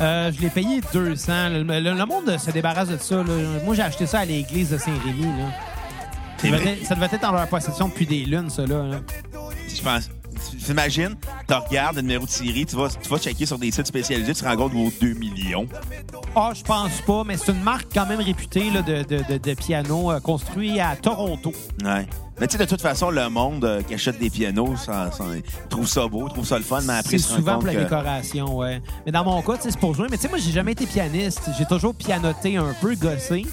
Euh, je l'ai payé 200. Le, le- le monde se débarrasse de ça. là. Moi, j'ai acheté ça à l'église de Saint-Rémy. là. Ça C'est devait, vrai? être, ça devait être en leur possession depuis des lunes, ça. Là, là. Je pense. T'imagines, tu regardes le numéro de série, tu vas, tu vas checker sur des sites spécialisés, tu te rends compte vaut 2 millions. Ah, je pense pas, mais c'est une marque quand même réputée là, de, de- de- de piano euh, construit à Toronto. Ouais. Mais tu sais, de toute façon, le monde euh, qui achète des pianos, ça, ça- trouve ça beau, trouve ça le fun, mais après, C'est souvent pour la que- décoration, ouais. Mais dans mon cas, tu sais, c'est pour jouer. Mais tu sais, moi, j'ai jamais été pianiste. J'ai toujours pianoté un peu, gossé.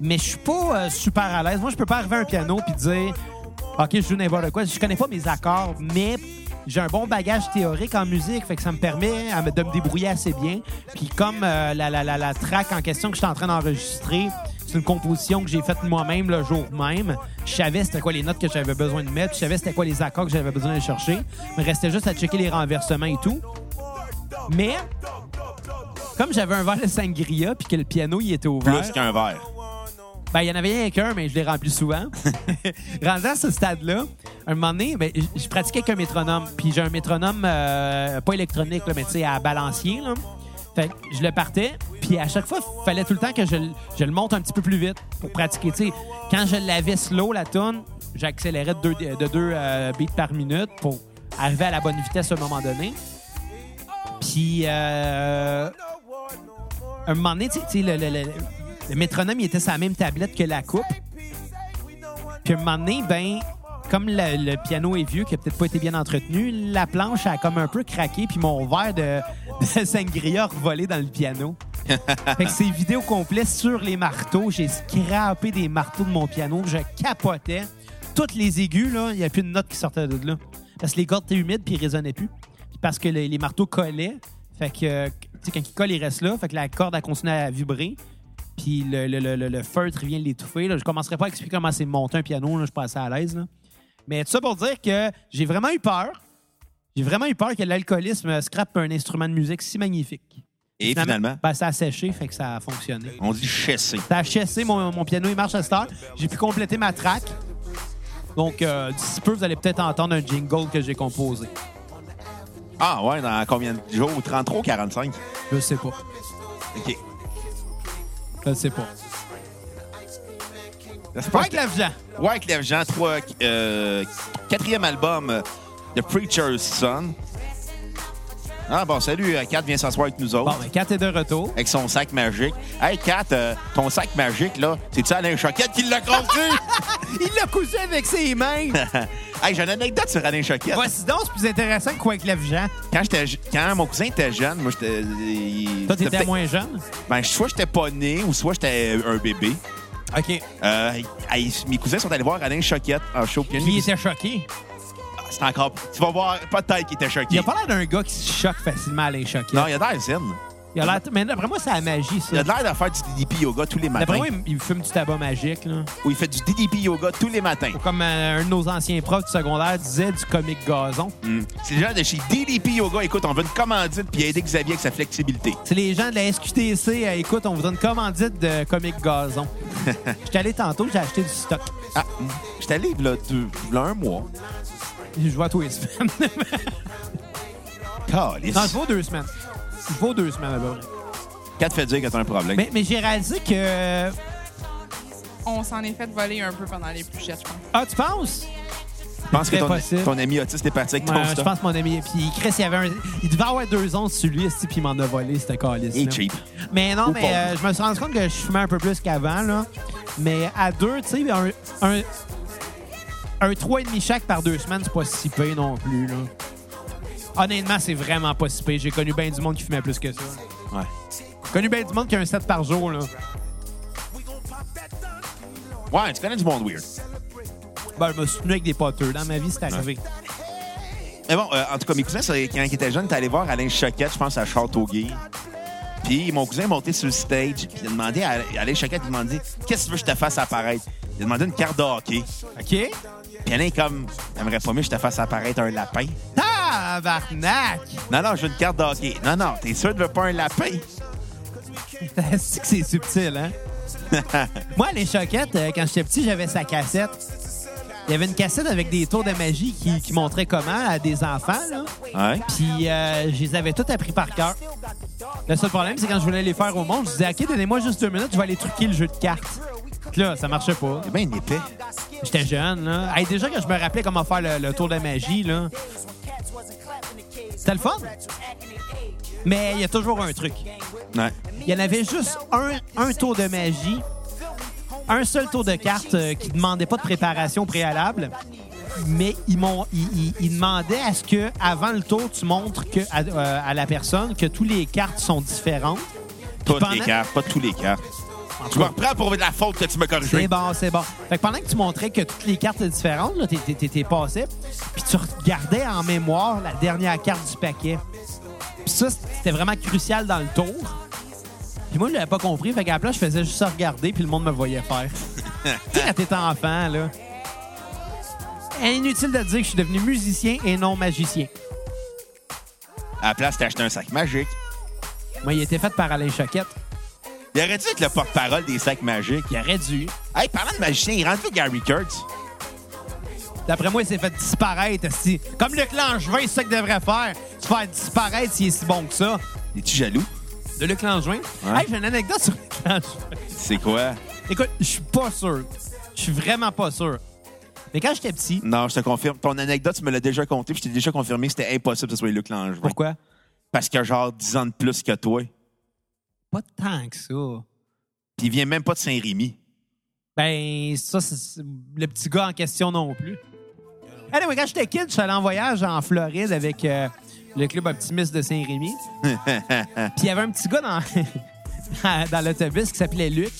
Mais je suis pas euh, super à l'aise. Moi, je peux pas arriver à un piano puis dire OK, je joue n'importe quoi. Je connais pas mes accords, mais j'ai un bon bagage théorique en musique, fait que ça me permet me- de me débrouiller assez bien. Puis comme euh, la, la, la, la track en question que je suis en train d'enregistrer, c'est une composition que j'ai faite moi-même le jour même. Je savais c'était quoi les notes que j'avais besoin de mettre, je savais c'était quoi les accords que j'avais besoin de chercher. Il me restait juste à checker les renversements et tout. Mais comme j'avais un verre de sangria puis que le piano il était ouvert, Plus qu'un verre. Ben, il y en avait rien qu'un, mais je l'ai rempli souvent. Rendu à ce stade-là, un moment donné, ben, je- pratiquais avec un métronome. Puis j'ai un métronome, euh, pas électronique, là, mais tu sais, à balancier. Là. Fait que je le partais, puis à chaque fois, il fallait tout le temps que je, le- je le monte un petit peu plus vite pour pratiquer. Quand je l'avais slow, la tune, j'accélérais de deux, de deux euh, beats par minute pour arriver à la bonne vitesse à un moment donné. Puis, euh, un moment donné, tu sais- tu sais, le, le- le- le métronome, il était sur la même tablette que la coupe. Puis, un moment donné, ben, comme le, le piano est vieux, qui a peut-être pas été bien entretenu, la planche a comme un peu craqué, puis mon verre de, de sangria a revolé dans le piano. fait que c'est vidéo complet sur les marteaux. J'ai scrappé des marteaux de mon piano. Je capotais. Toutes les aigus, là, il n'y a plus de note qui sortait de là. Parce que les cordes étaient humides puis ils résonnaient plus. Puis parce que les, les marteaux collaient. Fait que, tu sais, quand ils collent, ils restent là. Fait que la corde a continué à vibrer. Puis le, le, le, le- feutre vient l'étouffer. Je commencerai pas à expliquer comment c'est monter un piano. Là, je suis pas assez à l'aise. Mais tout ça pour dire que j'ai vraiment eu peur. J'ai vraiment eu peur que l'alcoolisme scrape un instrument de musique si magnifique. Et finalement, ben, ça a séché, fait que ça a fonctionné. on dit chessé. Ça a chassé, mon, mon piano, il marche à cette heure. J'ai pu compléter ma track. Donc, euh, d'ici peu, vous allez peut-être entendre un jingle que j'ai composé. Ah ouais, dans combien de jours? 33 ou 45? Je sais pas. OK. Je sais pas. C'est pas- Pas avec l'argent. Ouais, Clef Jean, trois, euh, quatrième album euh, de Preacher's Son. Ah bon, salut, euh, Kat vient s'asseoir avec nous autres. Bon, ben, Kat est de retour. Avec son sac magique. Hey, Kat, euh, ton sac magique, là, c'est-tu Alain Choquette qui l'a construit? Il l'a cousu avec ses mains. hey, j'ai une anecdote sur Alain Choquette. Voici donc, c'est plus intéressant que quoi avec l'argent. Quand, j'étais, quand mon cousin était jeune, moi, j'étais. il- Toi, t'étais peut-être- moins jeune? Ben, soit j'étais pas né ou soit j'étais un bébé. OK. Euh, hey, mes cousins sont allés voir Alain Choquette en show. Puis Qui était choqué. C'est encore. Tu vas voir, peut-être qu'il était choqué. Il a pas l'air d'un gars qui se choque facilement à les choquer. Non, il a de l'air zen. Il a l'air... Mais d'après moi, c'est la magie, Il a ça. l'air de faire du DDP yoga tous les matins. D'après moi, il- il fume du tabac magique, là. Ou il fait du DDP yoga tous les matins. Ou comme euh, un de nos anciens profs du secondaire disait, du comique gazon. Mm. C'est les gens de chez DDP Yoga. Écoute, on veut une commandite puis aider Xavier avec sa flexibilité. C'est les gens de la SQTC. euh, écoute, on vous donne commandite de comique gazon. J'étais allé tantôt, j'ai acheté du stock. Ah, j'étais allé là, deux, là, un mois. Je vois tous les semaines. Calice. non, je vois deux semaines. Je vois deux semaines, à peu près. Quatre fait dire que t'as un problème. Mais, mais j'ai réalisé que... On s'en est fait voler un peu pendant les pluchettes, je pense. Ah, tu penses? je pense que très ton, possible. ton ami autiste est parti avec ton Ouais, je stock. pense que mon ami. Puis Chris, il, y avait un... il devait avoir deux onces sur lui, esti, puis il m'en a volé, c'était calice. Il est là. cheap. Mais non, Ou mais euh, je me suis rendu compte que je fumais un peu plus qu'avant, là. Mais à deux, tu sais, un, un, un 3,5 chaque par deux semaines, c'est pas si pire non plus, là. Honnêtement, c'est vraiment pas si pire. J'ai connu bien du monde qui fumait plus que ça. Ouais. J'ai connu bien du monde qui a un 7 par jour, là. Ouais, tu connais du monde weird. Ben, je me suis tenu avec des poteux. Dans ma vie, c'est arrivé. Mais bon, euh, en tout cas, mes cousins, c'est- quand ils étaient jeunes, t'es allé voir Alain Choquette, je pense, à Châteauguay. Puis mon cousin est monté sur le stage, puis il a demandé à Alain Choquette, il a demandé Qu'est-ce que tu veux que je te fasse apparaître Il a demandé une carte de hockey. OK? Puis est comme J'aimerais pas mieux que je te fasse apparaître un lapin. Tabarnak! Non, non, je veux une carte de hockey. Non, non, t'es sûr de veux pas un lapin? C'est que c'est subtil, hein? Moi, les choquettes, euh, quand j'étais petit, j'avais sa cassette. Il y avait une cassette avec des tours de magie qui, qui montraient comment à des enfants, là. Ouais. Puis euh, je les avais toutes appris par cœur. Le seul problème, c'est quand je voulais les faire au monde, je disais, OK, donnez-moi juste deux minutes, je vais aller truquer le jeu de cartes. Là, ça marchait pas. C'est bien épais. J'étais jeune, là. Hey, déjà que je me rappelais comment faire le, le tour de magie, là. C'était le fun. Mais il y a toujours un truc. Ouais. Il y en avait juste un, un tour de magie, un seul tour de carte euh, qui demandait pas de préparation préalable. Mais ils m'ont, ils, ils- ils demandaient à ce que, avant le tour, tu montres que, à, euh, à la personne que toutes les cartes sont différentes. Toutes pendant- les cartes, pas tous les cartes. Tu me reprends pour la faute que tu me corriges. C'est bon, c'est bon. Fait que pendant que tu montrais que toutes les cartes étaient différentes, t'es- passé, puis tu regardais en mémoire la dernière carte du paquet. Puis ça, c'était vraiment crucial dans le tour. Puis moi, je l'avais pas compris. Fait qu'à la place, je faisais juste ça regarder, puis le monde me voyait faire. tu sais, quand t'étais enfant, là. Inutile de dire que je suis devenu musicien et non magicien. À la place, t'as acheté un sac magique. Moi, il était fait par Alain Choquette. Il aurait dû être le porte-parole des sacs magiques. Il aurait dû. Hey, parlant de magicien, il rentre Gary Kurtz? D'après moi, il s'est fait disparaître. esti. Comme le Langevin, c'est ça qu'il devrait faire. Se faire disparaître s'il est si bon que ça. Es-tu jaloux? De Luc Langevin. Hey, j'ai une anecdote sur Luc Langevin. C'est quoi? Écoute, je suis pas sûr. Je suis vraiment pas sûr. Mais quand j'étais petit, Non, je te confirme. Ton anecdote, tu me l'as déjà conté, puis je t'ai déjà confirmé que c'était impossible que ce soit Luc Langevin. pourquoi? Parce qu'il a genre 10 ans de plus que toi. Pas tant que ça. Puis il vient même pas de Saint-Rémy. Ben, ça, c'est le petit gars en question non plus. Anyway, quand j'étais kid, je suis allé en voyage en Floride avec euh, le club optimiste de Saint-Rémy. Puis il y avait un petit gars dans, dans l'autobus qui s'appelait Luc.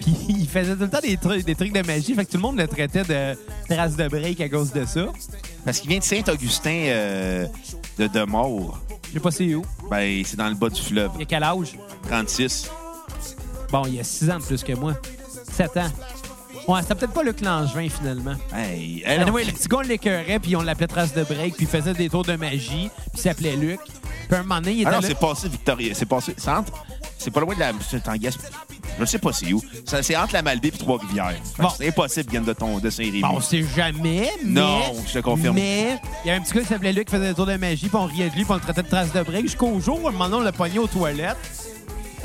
Puis il faisait tout le temps des trucs, des trucs de magie. Fait que tout le monde le traitait de trace de break à cause de ça. Parce qu'il vient de Saint-Augustin euh, de Demort. Je sais pas c'est où. Ben, c'est dans le bas du fleuve. Il y a quel âge? 36. Bon, il y a 6 ans de plus que moi. 7 ans. Ouais, c'était peut-être pas Luc Langevin, finalement. Hey, non. Anyway, le petit gars, on l'écœurait, puis on l'appelait trace de break, puis il faisait des tours de magie, puis il s'appelait Luc. Puis un moment donné, il était Ah non, là- c'est passé Victoria. C'est passé. C'est pas loin de la. C'est en Gasp- Je sais pas c'est où. C'est entre la Malbaie et Trois-Rivières. Bon. C'est impossible qu'ils de, ton, de Saint-Rémy. Bon, on sait jamais, mais... Non, je te confirme. Mais il y avait un petit gars qui s'appelait Luc qui faisait des tours de magie, puis on riait de lui, puis on le traitait de trace de break, jusqu'au jour où, un moment donné, on l'a pogné aux toilettes.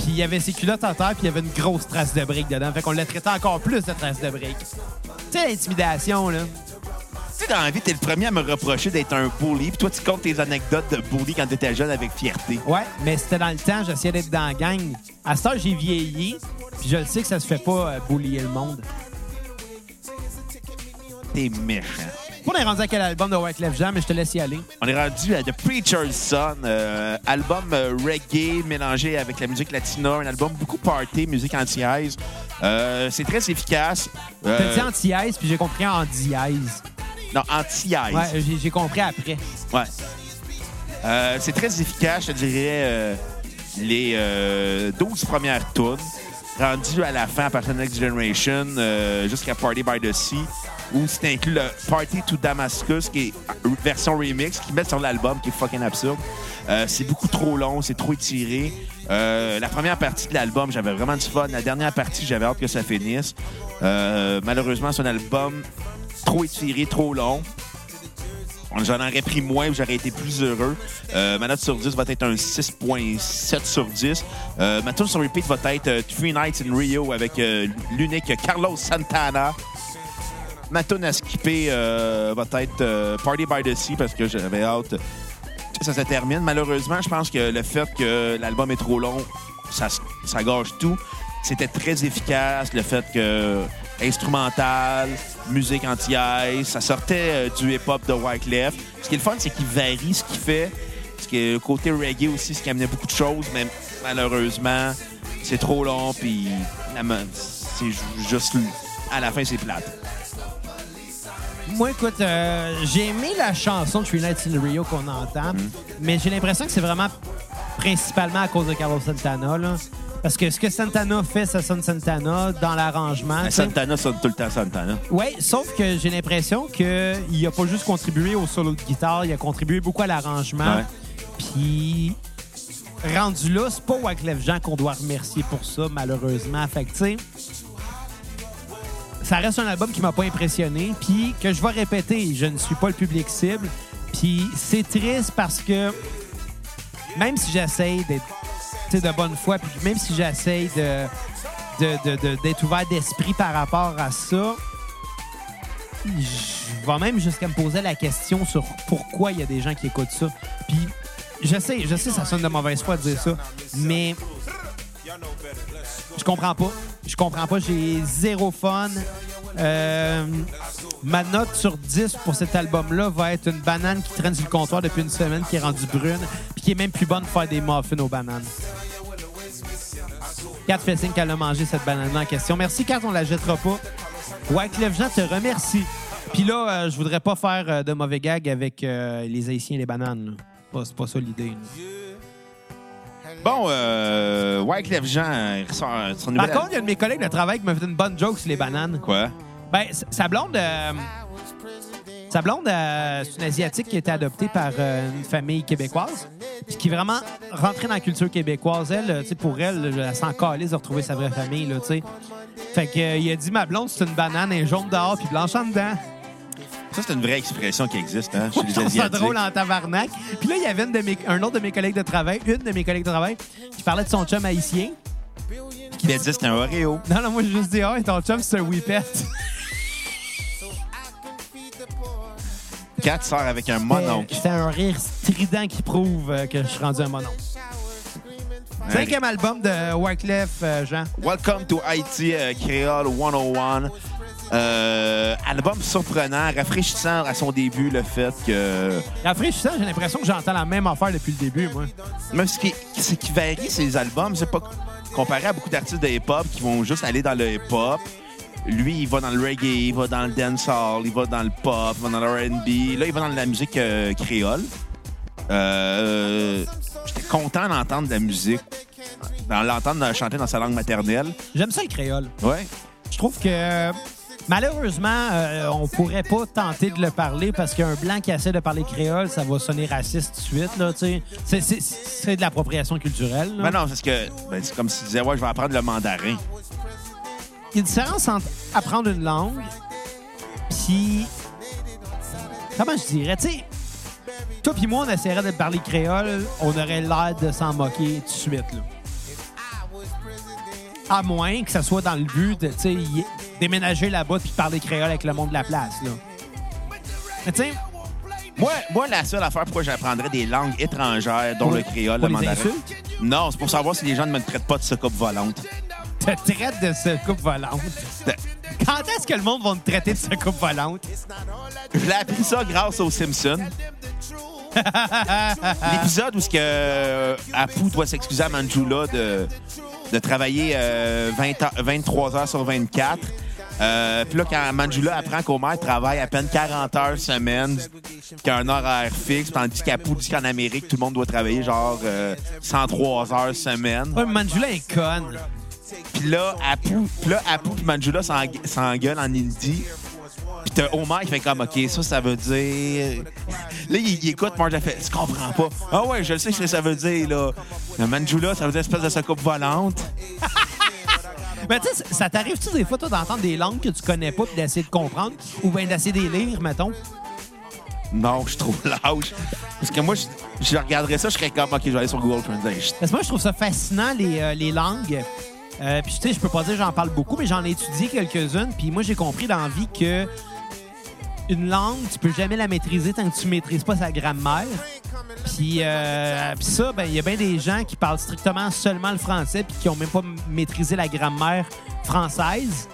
Puis il y avait ses culottes en terre, puis il y avait une grosse trace de briques dedans. Fait qu'on l'a traité encore plus de traces de briques. Tu sais, l'intimidation, là. Tu sais, dans la vie, t'es le premier à me reprocher d'être un bully, puis toi, tu comptes tes anecdotes de bully quand t'étais jeune avec fierté. Ouais, mais c'était dans le temps, j'essayais d'être dans la gang. À ce temps, j'ai vieilli, puis je le sais que ça se fait pas euh, bullier le monde. T'es méchant. On est rendu à quel album de Wyclef Jean, mais je te laisse y aller. On est rendu à The Preacher's Son, euh, album euh, reggae mélangé avec la musique latina, un album beaucoup party, musique anti-ice. Euh, c'est très efficace. Euh, T'as dit anti-ice, puis j'ai compris en dièse. non, anti-ice. Ouais, j'ai- compris après. Ouais. Euh, c'est très efficace, je te dirais, les euh, 12 premières tunes, rendues à la fin à partir de Next Generation euh, jusqu'à Party by the Sea, où c'est inclus le Party to Damascus, qui est version remix, qu'ils mettent sur l'album, qui est fucking absurde. Euh, c'est beaucoup trop long, c'est trop étiré. Euh, la première partie de l'album, j'avais vraiment du fun. La dernière partie, j'avais hâte que ça finisse. Malheureusement, c'est un album trop étiré, trop long. J'en aurais pris moins, j'aurais été plus heureux. Euh, ma note sur 10 va être un 6.7 sur 10. Euh, ma tune sur repeat va être euh, Three Nights in Rio avec euh, l'unique Carlos Santana. Ma tune à skipper va être Party by the Sea parce que j'avais hâte que ça se termine. Malheureusement, je pense que le fait que l'album est trop long, ça, ça gâche tout. C'était très efficace, le fait que instrumental, musique anti-ice, ça sortait euh, du hip-hop de Wyclef. Ce qui est le fun, c'est qu'il varie ce qu'il fait. Parce que le côté reggae aussi, ce qui amenait beaucoup de choses, mais malheureusement, c'est trop long, puis c'est ju- juste à la fin, c'est plate. Moi, écoute, euh, j'ai aimé la chanson de Three Nights in Rio qu'on entend, mais j'ai l'impression que c'est vraiment principalement à cause de Carlos Santana. Là. Parce que ce que Santana fait, ça sonne Santana dans l'arrangement. Sais. Santana sonne tout le temps Santana. Oui, sauf que j'ai l'impression qu'il a pas juste contribué au solo de guitare, il a contribué beaucoup à l'arrangement. Ouais. Puis, rendu là, c'est pas Wyclef Jean qu'on doit remercier pour ça, malheureusement. Fait que, tu sais, ça reste un album qui m'a pas impressionné. Puis, que je vais répéter, je ne suis pas le public cible. Puis, c'est triste parce que même si j'essaye d'être de bonne foi, puis même si j'essaye de, d'être ouvert d'esprit par rapport à ça, je vais même jusqu'à me poser la question sur pourquoi il y a des gens qui écoutent ça. Puis je sais, ça sonne de mauvaise foi de dire ça, mais je comprends pas. Je comprends pas. J'ai zéro fun. Euh, ma note sur 10 pour cet album-là va être une banane qui traîne sur le comptoir depuis une semaine, qui est rendue brune, puis qui est même plus bonne pour faire des muffins aux bananes. Kat fait signe qu'elle a mangé cette banane en question. Merci, Kat, on la jettera pas. Wyclef Jean te remercie. Puis là, euh, je voudrais pas faire euh, de mauvais gag avec euh, les Haïtiens et les bananes. Pas- C'est pas ça l'idée. là. Bon, euh, Wyclef Jean, il ressort son Par contre, il y a un de mes collègues de travail qui m'a fait une bonne joke sur les bananes. Quoi? Ben, s- sa blonde... euh, sa blonde, euh, c'est une Asiatique qui a été adoptée par euh, une famille québécoise, puis qui est vraiment rentrée dans la culture québécoise. Elle, euh, tu sais, pour elle, elle, s'en calisse de retrouver sa vraie famille, là, tu sais. Fait que, euh, il a dit, ma blonde, c'est une banane, est jaune dehors, puis blanche en dedans. Ça, c'est une vraie expression qui existe hein, chez les Asiatiques. drôle en tabarnak. Puis là, il y avait une de mes- un autre de mes collègues de travail, une de mes collègues de travail, qui parlait de son chum haïtien. Qui a dit c'est un Oreo. Non, non, moi, j'ai juste dit, ah, ton chum, c'est un whippet. Kat sort avec un mononcle. C'était un rire strident qui prouve euh, que je suis rendu un mononcle. Cinquième album de Wyclef, euh, Jean. Welcome to Haiti euh, Creole 101. Euh, album surprenant, rafraîchissant à son début, le fait que. Rafraîchissant, j'ai l'impression que j'entends la même affaire depuis le début, moi. Même ce qui, ce qui varie, ces albums, c'est pas comparé à beaucoup d'artistes de hip-hop qui vont juste aller dans le hip-hop. Lui, il va dans le reggae, il va dans le dancehall, il va dans le pop, il va dans le R&B. Là, il va dans la musique euh, créole. Euh, J'étais content d'entendre de la musique, d'en l'entendre chanter dans sa langue maternelle. J'aime ça le créole. Ouais. Je trouve que euh, malheureusement, euh, on pourrait pas tenter de le parler parce qu'un blanc qui essaie de parler créole, ça va sonner raciste tout de suite. Tu c'est, de l'appropriation culturelle. là. Mais non, c'est ce que ben, c'est comme s'il disait ouais, je vais apprendre le mandarin. Il y a une différence entre apprendre une langue puis comment je dirais, tu sais, toi puis moi, on essaierait de parler créole, on aurait l'air de s'en moquer tout de suite. Là. À moins que ça soit dans le but de tu sais, y- déménager là-bas puis parler créole avec le monde de la place. Là. Mais tu sais, Moi, moi, la seule affaire pourquoi j'apprendrais des langues étrangères, dont le créole, pour le mandarin. Non, c'est pour savoir si les gens ne me traitent pas de soucoupe volante. Te traite de ce coupe volante. Quand est-ce que le monde va te traiter de ce coupe volante? J'ai appris ça grâce aux Simpsons. L'épisode où ce que euh, Apu doit s'excuser à Manjula de, de travailler euh, 20 heures- 23 heures sur 24. Euh, Puis là, quand Manjula apprend qu'Homer travaille à peine 40 heures semaine, qu'il a un horaire fixe, tandis qu'Apu dit qu'en Amérique, tout le monde doit travailler genre euh, 103 heures semaine. Ouais, mais Manjula est conne. Puis là, Apu, là, Apu puis Manjula s'eng- s'engueulent en hindi. Puis t'as Homer qui fait comme, OK, ça, ça veut dire... Là, il, il écoute, Marge, fait, tu comprends pas. Ah ouais, je le sais ce que ça veut dire, là. Le Manjula, ça veut dire espèce de soucoupe volante. Mais tu sais, ça t'arrive-tu des fois, toi, d'entendre des langues que tu connais pas puis d'essayer de comprendre? Ou bien d'essayer de les lire, mettons? Non, je suis trop lâche. Parce que moi, je, je regarderais ça, je serais comme, OK, je vais aller sur Google Translate. Parce que moi, je trouve ça fascinant, les, euh, les langues. Euh, puis, tu sais, je peux pas dire j'en parle beaucoup, mais j'en ai étudié quelques-unes. Puis, moi, j'ai compris dans la vie que une langue, tu peux jamais la maîtriser tant que tu maîtrises pas sa grammaire. Puis, euh, puis ça, ben, il y a bien des gens qui parlent strictement seulement le français puis qui ont même pas maîtrisé la grammaire française.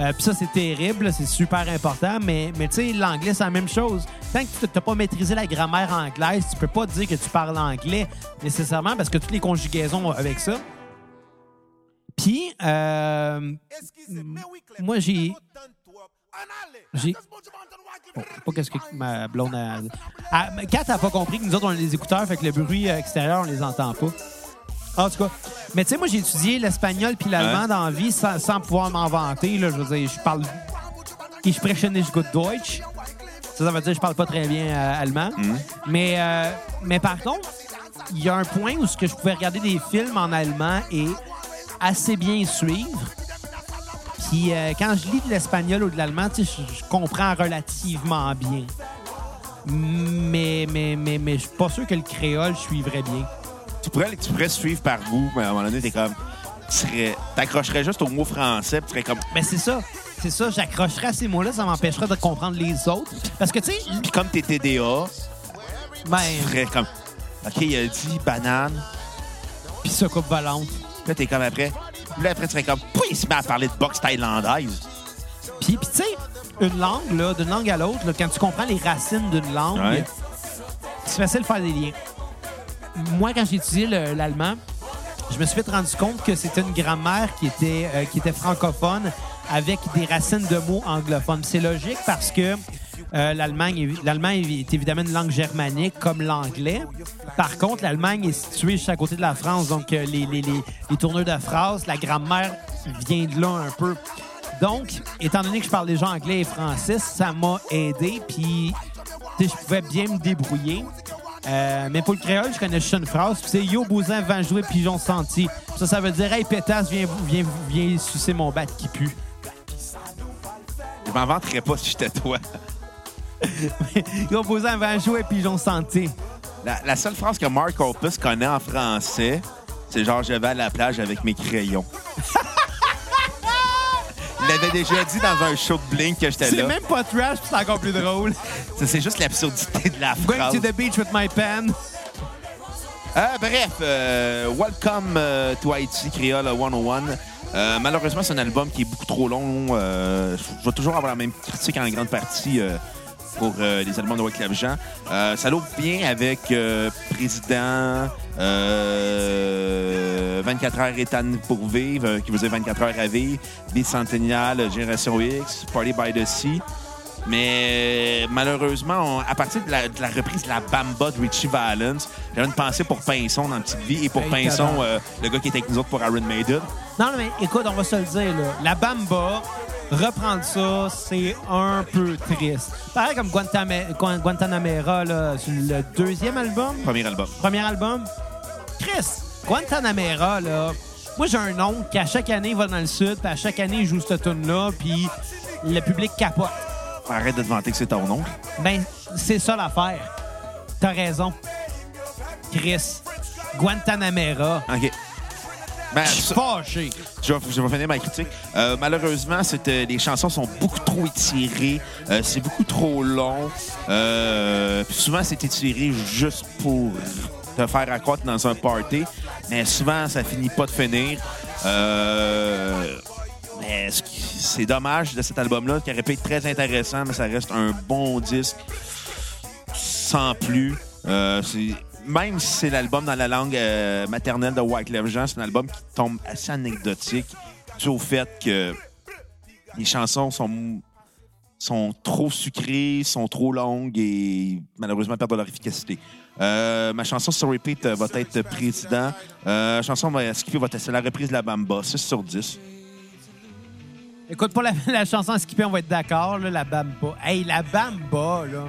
Euh, puis ça, c'est terrible, c'est super important. Mais, mais tu sais, l'anglais, c'est la même chose. Tant que tu n'as pas maîtrisé la grammaire anglaise, tu peux pas dire que tu parles anglais nécessairement parce que toutes les conjugaisons avec ça. Puis, euh, moi, j'ai. J'ai. Sais pas qu'est-ce que ma blonde a. Ah, mais Kat a pas compris que nous autres, on a les écouteurs, fait que le bruit euh, extérieur, on les entend pas. En tout cas. Mais tu sais, moi, j'ai étudié l'espagnol puis l'allemand Ouais. dans la vie sans, sans pouvoir m'en vanter. Là, je veux dire, je parle. Ich spreche nicht gut Deutsch. Ça, ça veut dire que je parle pas très bien euh, allemand. Mais, euh, mais par contre, il y a un point où ce que je pouvais regarder des films en allemand et assez bien suivre. Puis euh, quand je lis de l'espagnol ou de l'allemand, tu sais, je, je comprends relativement bien. Mais, mais, mais, mais je suis pas sûr que le créole je suivrais bien. Tu pourrais, tu pourrais suivre par goût, mais à un moment donné, t'es comme... Tu serais- t'accrocherais juste au mot français, puis tu serais comme... Mais c'est ça. C'est ça, j'accrocherais à ces mots-là, ça m'empêcherait de comprendre les autres. Parce que, tu sais, Puis comme t'es TDA, ben, tu ferais comme... OK, il a dit banane. pis ça coupe volante. Puis là, t'es comme après. Puis là, après, tu serais comme... Pourquoi il se met à parler de boxe thaïlandaise? Puis, puis tu sais, une langue, là, d'une langue à l'autre, là, quand tu comprends les racines d'une langue, Ouais. c'est facile de faire des liens. Moi, quand j'ai étudié le- l'allemand, je me suis fait rendu compte que c'était une grammaire qui était, euh, qui était francophone avec des racines de mots anglophones. C'est logique parce que euh, l'Allemagne est- évidemment une langue germanique comme l'anglais. Par contre, l'Allemagne est située juste à côté de la France, donc euh, les, les, les, tourneurs de phrases, la grammaire vient de là un peu. Donc, étant donné que je parle déjà anglais et français, ça m'a aidé, puis je pouvais bien me débrouiller. Euh, mais pour le créole, je connais juste une phrase, c'est Yo, bousin, vent jouer, pigeon senti. Ça, ça veut dire Hey, pétasse, viens, viens, viens sucer mon bat qui pue. Je m'en vanterais pas si j'étais toi. Yo, bousin, vent jouer, pigeon senti. La, la seule phrase que Mark Opus connaît en français, c'est genre « Je vais à la plage avec mes crayons ». Il l'avait déjà dit dans un show de Blink que j'étais C'est là. même pas trash, puis c'est encore plus drôle. Ça, C'est juste l'absurdité de la Going phrase. to the beach with my pen. Euh, bref, euh, Welcome euh, to Haiti, Creole 101. Euh, malheureusement, c'est un album qui est beaucoup trop long. Je vais toujours avoir la même critique en grande partie pour euh, les albums de Wyclef Jean. Euh, ça l'ouvre bien avec euh, Président, euh, 24 heures étane pour vivre, euh, qui dire 24 heures à vivre, Bicentennial, Génération X, Party by the Sea. Mais malheureusement, à partir de la, de la reprise de la Bamba de Richie Valens, j'avais une pensée pour Pinson dans Petite Vie et pour Hey, Pinson, euh, le gars qui était avec nous autres pour Iron Maiden. Non, non, mais écoute, on va se le dire, là. La Bamba, reprendre ça, c'est un peu triste. Pareil comme Guantanamera, là, sur le deuxième album. Premier album. Premier album. Chris, Guantanamera, là. Moi, j'ai un oncle qui, à chaque année, va dans le sud, puis à chaque année, il joue cette tune-là, puis le public capote. Arrête de te vanter que c'est ton oncle. Ben, c'est ça l'affaire. T'as raison. Chris, Guantanamera. OK. Ben, Je suis ça- fâché. Je vais, je vais finir ma critique. Euh, malheureusement, euh, les chansons sont beaucoup trop étirées. Euh, c'est beaucoup trop long. Euh, puis souvent, c'est étiré juste pour te faire accroître dans un party. Mais souvent, ça finit pas de finir. Mais c'est dommage de cet album-là, qui aurait pu être très intéressant, mais ça reste un bon disque sans plus. C'est- même si c'est l'album dans la langue euh, maternelle de Wyclef Jean, c'est un album qui tombe assez anecdotique dû au fait que les chansons sont, sont trop sucrées, sont trop longues et malheureusement perdent de leur efficacité. Euh, ma chanson sur repeat euh, va être Président. Euh, la chanson va skipper va être c'est la reprise de la Bamba, 6 sur 10. Écoute, pour la, la chanson skipper, on va être d'accord, la Bamba. Hey, la Bamba, là.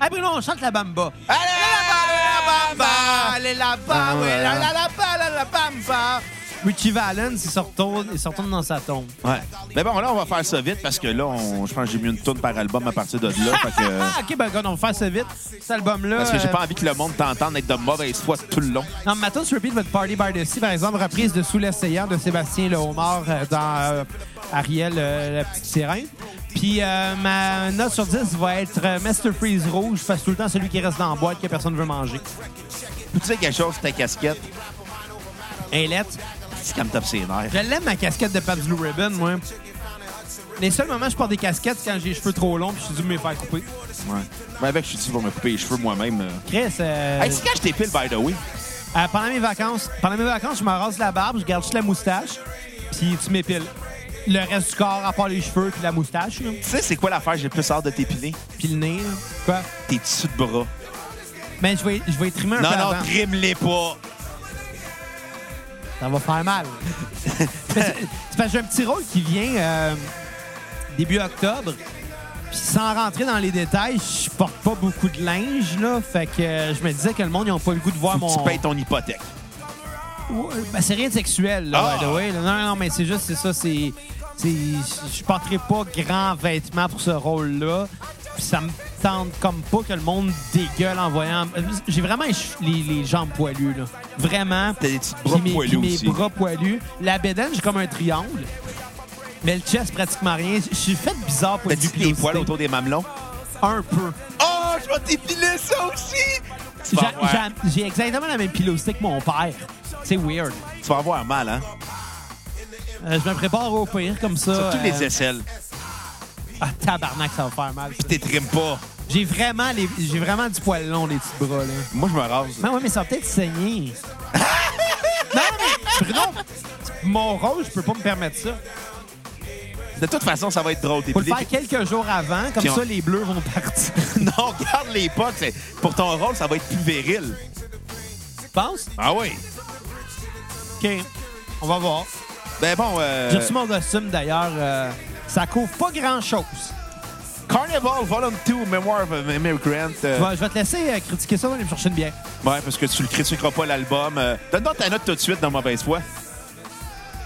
Hey, Bruno, on chante la Bamba. Allez, Bamba! Allez, la Bamba! Ah, ouais. La, la, la, la, la, la Bamba! Richie Valens, il se retourne, il se retourne dans sa tombe. Ouais. Mais bon, là, on va faire ça vite parce que là, on- je pense que j'ai mis une tonne par album à partir de là. fait que, Ah, OK, ben, regarde, on va faire ça vite. Cet album-là... parce que j'ai euh, pas envie que le monde t'entende être de mauvaise foi tout le long. Non, ma tune sur repeat va être Party by the Sea, par exemple, reprise de Sous l'océan de Sébastien Le Homard euh, dans euh, Ariel, euh, la petite sirène. Puis euh, ma note sur 10 va être euh, Master Freeze rouge, parce que tout le temps celui qui reste dans la boîte que personne ne veut manger. Peux-tu dire quelque chose ta casquette? Un lettre. C'est comme top ses nerfs. Je l'aime, ma casquette de Pabst Blue Ribbon, moi. Les seuls moments où je porte des casquettes, c'est quand j'ai les cheveux trop longs puis je suis dû me les faire couper. Ouais. Ben avec, je suis dit pour me couper les cheveux moi-même. euh. Chris, euh, Hey, c'est quand je t'épile, by the way. euh, pendant mes vacances, pendant mes vacances, je me rase la barbe, je garde juste la moustache, puis tu m'épiles. Le reste du corps, à part les cheveux puis la moustache, là. Tu sais, c'est quoi l'affaire que j'ai le plus hâte de t'épiler? puis le nez. là. Quoi? Tes tissus de bras. Mais je vais, je vais trimer un Non, peu non, avant. trime-les pas. Ça va faire mal. c'est parce que j'ai un petit rôle qui vient euh, début octobre. Puis sans rentrer dans les détails, je porte pas beaucoup de linge, là. Fait que euh, je me disais que le monde, ils ont pas le goût de voir Faut que mon... tu payes ton hypothèque. Ouais, ben, c'est rien de sexuel, là, Ah! là. Non, non, mais c'est juste, c'est ça, c'est... c'est- Je porterai pas grand vêtement pour ce rôle-là. Puis ça me tente comme pas que le monde dégueule en voyant... J'ai vraiment les, jambes poilues, là. Vraiment. T'as des petits bras mes, poilus mes aussi. bras poilus. La bédaine, j'ai comme un triangle. Mais le chest, pratiquement rien. Je suis fait bizarre pour T'as-tu des poils autour des mamelons? Un peu. Oh, je vais t'épiler ça aussi! J'ai exactement la même pilosité que mon père. C'est weird. tu vas avoir mal, hein? Euh, je me prépare au pire comme ça. Surtout euh, les aisselles. Ah, tabarnak, ça va faire mal. ça. Puis t'es trimes pas. J'ai vraiment, les... j'ai vraiment du poil long, les petits bras, là. Moi, je me rase. Mais ouais, mais ça va peut-être saigner. non, mais Bruno, mon rôle, je peux pas me permettre ça. De toute façon, ça va être drôle. Faut le faire quelques jours avant, comme Puis on- ça, les bleus vont partir. non, garde les potes. c'est- Pour ton rôle, ça va être plus viril. Tu penses? Ah oui? OK. On va voir. Ben bon, euh, J'ai reçu mon costume, d'ailleurs. euh, ça couvre pas grand-chose. Carnival Volume 2, Memoir of an Immigrant. euh, Je vais- je vais te laisser euh, critiquer ça, on va aller me chercher une bière. Ouais, parce que tu le critiqueras pas l'album. Euh, Donne-moi ta note tout de suite dans Mauvaise foi.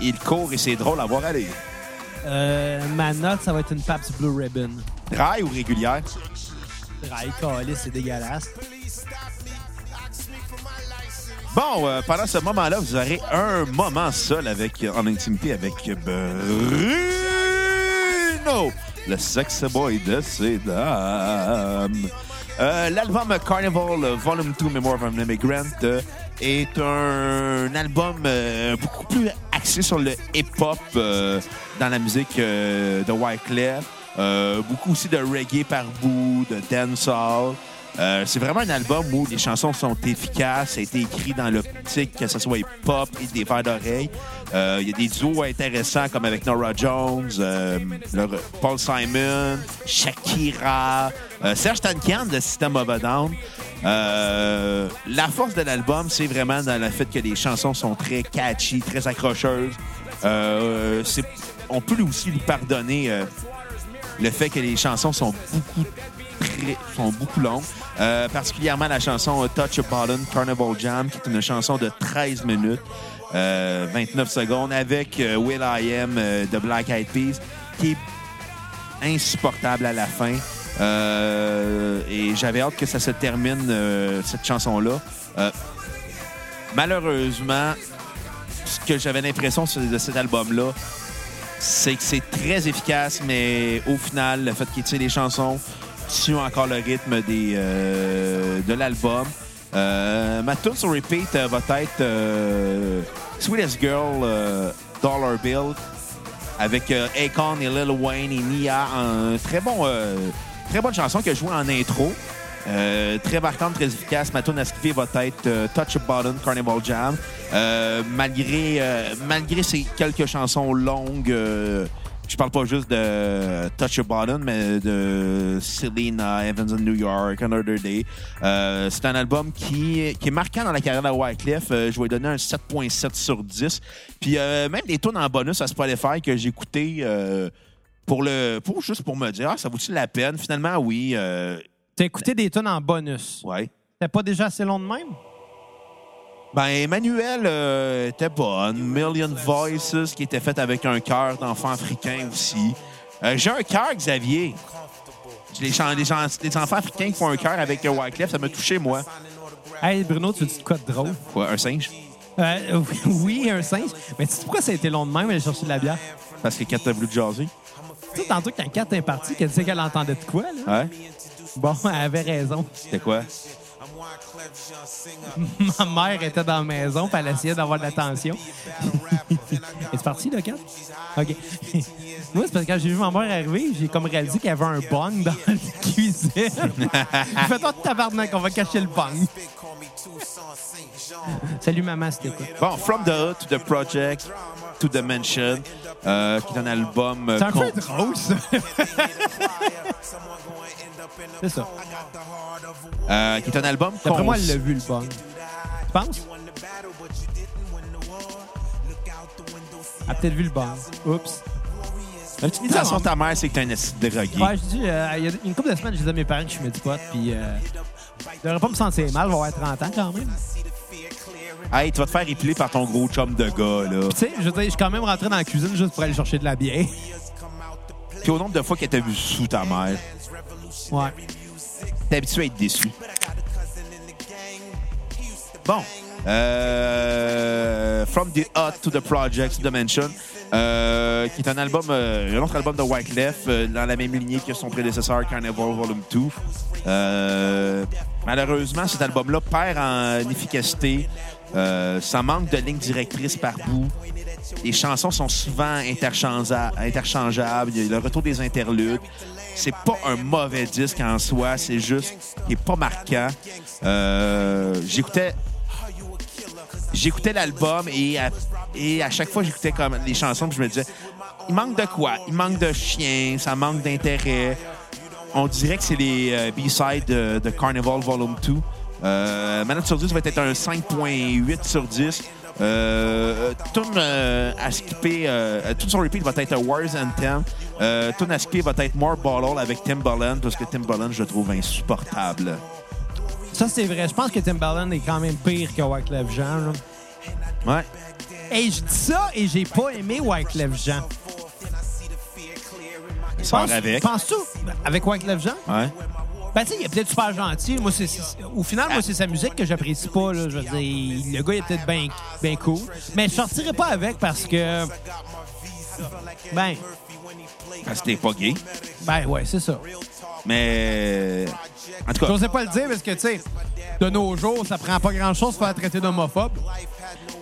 Il court et c'est drôle à voir aller. Euh, ma note, ça va être une Pabst Blue Ribbon. Rail ou régulière? Rail, calice, c'est dégueulasse. Bon, euh, pendant ce moment-là, vous aurez un moment seul avec, en intimité avec Bruno, le sex boy de ces dames. Euh, L'album Carnival Volume 2 Memoir of an Immigrant euh, est un album euh, beaucoup plus axé sur le hip-hop dans la musique de Wyclef. Beaucoup aussi de reggae par bout, de dancehall. Euh, c'est vraiment un album où les chansons sont efficaces. Ça a été écrit dans l'optique que ce soit hip-hop et des verres d'oreille. Euh, Il y a des duos intéressants comme avec Nora Jones, euh, Paul Simon, Shakira, Serge Tankian de System of a Down. La force de l'album, c'est vraiment dans le fait que les chansons sont très catchy, très accrocheuses. On peut aussi lui pardonner le fait que les chansons sont beaucoup sont beaucoup longues. Euh, particulièrement la chanson euh, Touch a Button, Carnival Jam, qui est une chanson de 13 minutes, euh, 29 secondes, avec euh, Will I Am euh, de Black Eyed Peas, qui est insupportable à la fin. Euh, et j'avais hâte que ça se termine, euh, cette chanson-là. Euh, malheureusement, ce que j'avais l'impression de cet album-là, c'est que c'est très efficace, mais au final, le fait qu'il tire les chansons tue encore le rythme des, euh, de l'album. Euh, sur repeat euh, va être euh, Sweetest Girl Dollar Bill avec Akon et Lil Wayne et Nia. Un très bon, très bonne chanson que je joue en intro. Très marquante, très efficace. Ma tune à va être Touch a Button, Carnival Jam. Malgré, malgré ces quelques chansons longues, je parle pas juste de Touch a Button, mais de Selena, Evans in New York, Another Day. Euh, c'est un album qui, qui est marquant dans la carrière de Wyclef. Euh, je vais donner un 7.7 sur 10. Puis euh, même des tunes en bonus à Spotify que j'ai écouté euh, pour le pour juste pour me dire ah, ça vaut-il la peine? Finalement oui T'as écouté des tonnes en bonus. ouais C'était pas déjà assez long de même? Ben, Emmanuel euh, était bonne. Million Voices, qui était faite avec un cœur d'enfant africain aussi. Euh, J'ai un cœur, Xavier. Les, les, les enfants africains qui font un cœur avec euh, Wyclef, ça m'a touché, moi. Hey, Bruno, tu veux dire quoi de drôle? Quoi, un singe? Euh, oui, un singe. Mais tu sais pourquoi ça a été long de même aller chercher de la bière? Parce que Kat a voulu jaser. Tu sais, tantôt, quand Kat est partie, qu'elle disait qu'elle entendait de quoi, là? Ouais? Bon, elle avait raison. C'était quoi? Ma mère était dans la maison, puis elle essayait d'avoir de l'attention. Est-tu parti, là, Kat? OK. Moi, c'est parce que quand j'ai vu ma mère arriver, j'ai comme réalisé qu'il y avait un bong dans la cuisine. Fait toi, tabarnak, on va cacher le bong. Salut, maman, c'était quoi? Bon, From the Hood to the Project to the Mansion, euh, qui est un album... euh, C'est un con- peu drôle, ça. C'est ça. euh, qui est un album... D'après moi, elle l'a vu, le bong. Tu penses? A peut-être vu le bong. Oups. L'utilisation de ta mère, c'est que t'es un acide drogué. Ouais, je dis, euh, il y a une couple de semaines, je disais à mes parents que je fumais du pot, puis euh, je devrais pas me sentir mal, je vais avoir 30 ans quand même. Hey, tu vas te faire épiler par ton gros chum de gars, là. Tu sais, je veux dire, je suis quand même rentré dans la cuisine juste pour aller chercher de la bière. Puis au nombre de fois qu'elle t'a vu sous ta mère, Ouais. t'es habitué à être déçu. Bon. Euh, From the Hot to the Project Dimension, euh, qui est un album, euh, un autre album de Wyclef, dans la même lignée que son prédécesseur Carnival Volume 2. Euh, malheureusement, cet album-là perd en efficacité. Ça manque de ligne directrice par bout. Les chansons sont souvent interchangeables. Il y a le retour des interludes. C'est pas un mauvais disque en soi, c'est juste qu'il est pas marquant. J'écoutais j'écoutais l'album et à, et à chaque fois j'écoutais comme les chansons puis je me disais il manque de quoi? Il manque de chien ça manque d'intérêt. On dirait que c'est les euh, B-sides de, Carnival Volume 2 euh, ma note sur 10 va être un 5.8 sur 10 euh, tune euh, à euh, tune sur repeat va être Wars Anthem euh, tune à va être More Bottle avec Timbaland parce que Timbaland je le trouve insupportable Ça, c'est vrai. Je pense que Timbaland est quand même pire que Wyclef Jean. Là. ouais Et je dis ça et j'ai pas aimé Wyclef Jean. il sort Penses- avec Penses-tu? Avec Wyclef Jean? ouais Ben, tu sais, il est peut-être super gentil. Moi, c'est, c'est- au final, moi, c'est sa musique que j'apprécie pas. Là. Je veux dire, le gars, il est peut-être bien ben cool. Mais je sortirais pas avec parce que. Ben, parce que t'es pas gay ben, ouais, c'est ça. Mais en tout cas, J'osais pas le dire parce que, tu sais, de nos jours, ça prend pas grand-chose de faire traiter d'homophobe.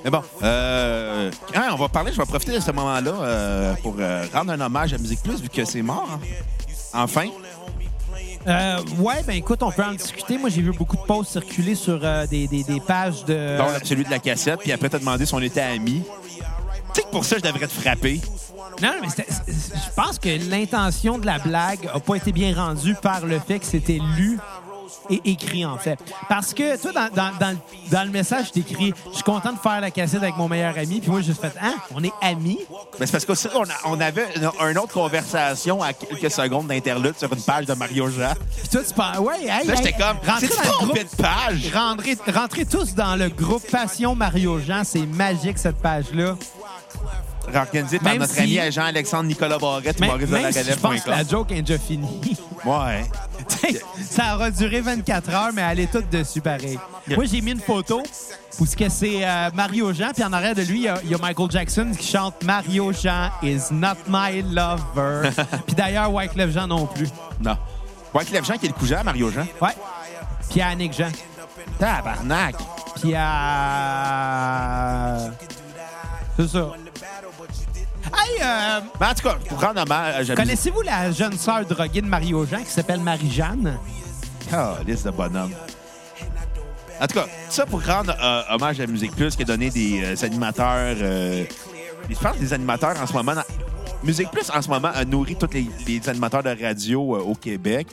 mais bon, euh, hein, on va parler. Je vais profiter de ce moment-là euh, pour euh, rendre un hommage à Musique Plus vu que c'est mort. hein. Enfin, Euh, ouais, ben écoute, on peut en discuter. Moi, j'ai vu beaucoup de posts circuler sur euh, des, des- des pages de. dont celui de la cassette, puis après t'as demandé si on était amis. Tu sais que pour ça, je devrais te frapper. Non, mais je pense que l'intention de la blague a pas été bien rendue par le fait que c'était lu et écrit, en fait. Parce que, toi, dans, dans- dans le- dans le message, t'écris « Je suis content de faire la cassette avec mon meilleur ami. » Puis moi, j'ai juste fait « Hein? On est amis? Mais c'est parce qu'on on, a- on avait une, une autre conversation à quelques secondes d'interlude sur une page de Mario Jean. » Puis toi, tu penses « Ouais, hey, Là, hey, j'étais comme, rentrez dans le de page? Rentrez, rentrez tous dans le groupe Passion Mario Jean. C'est magique, cette page-là. Organisé par Même notre si- ami Jean-Alexandre Nicolas Barrette, Maurice de la même si je pense que la joke est déjà finie. Ouais. ça aura duré 24 heures, mais elle est toute dessus pareil. Yeah. Moi, j'ai mis une photo où c'est euh, Mario Jean, puis en arrière de lui, il y, a- il y a Michael Jackson qui chante Mario Jean is not my lover. puis d'ailleurs, Wyclef Jean non plus. Non. Ouais, Clef Jean qui est le cousin à Mario Jean. Ouais. Puis à Annick Jean. Tabarnak. Puis à. C'est ça. Hey, euh, Mais en tout cas, pour rendre hommage à connaissez-vous la jeune sœur droguée de Mario Jean qui s'appelle Marie-Jeanne? Ah, liste de bonhomme. En tout cas, ça pour rendre euh, hommage à Musique Plus qui a donné des euh, animateurs. Euh, je pense que des animateurs en ce moment. dans- Musique Plus en ce moment a nourri tous les, les animateurs de radio euh, au Québec.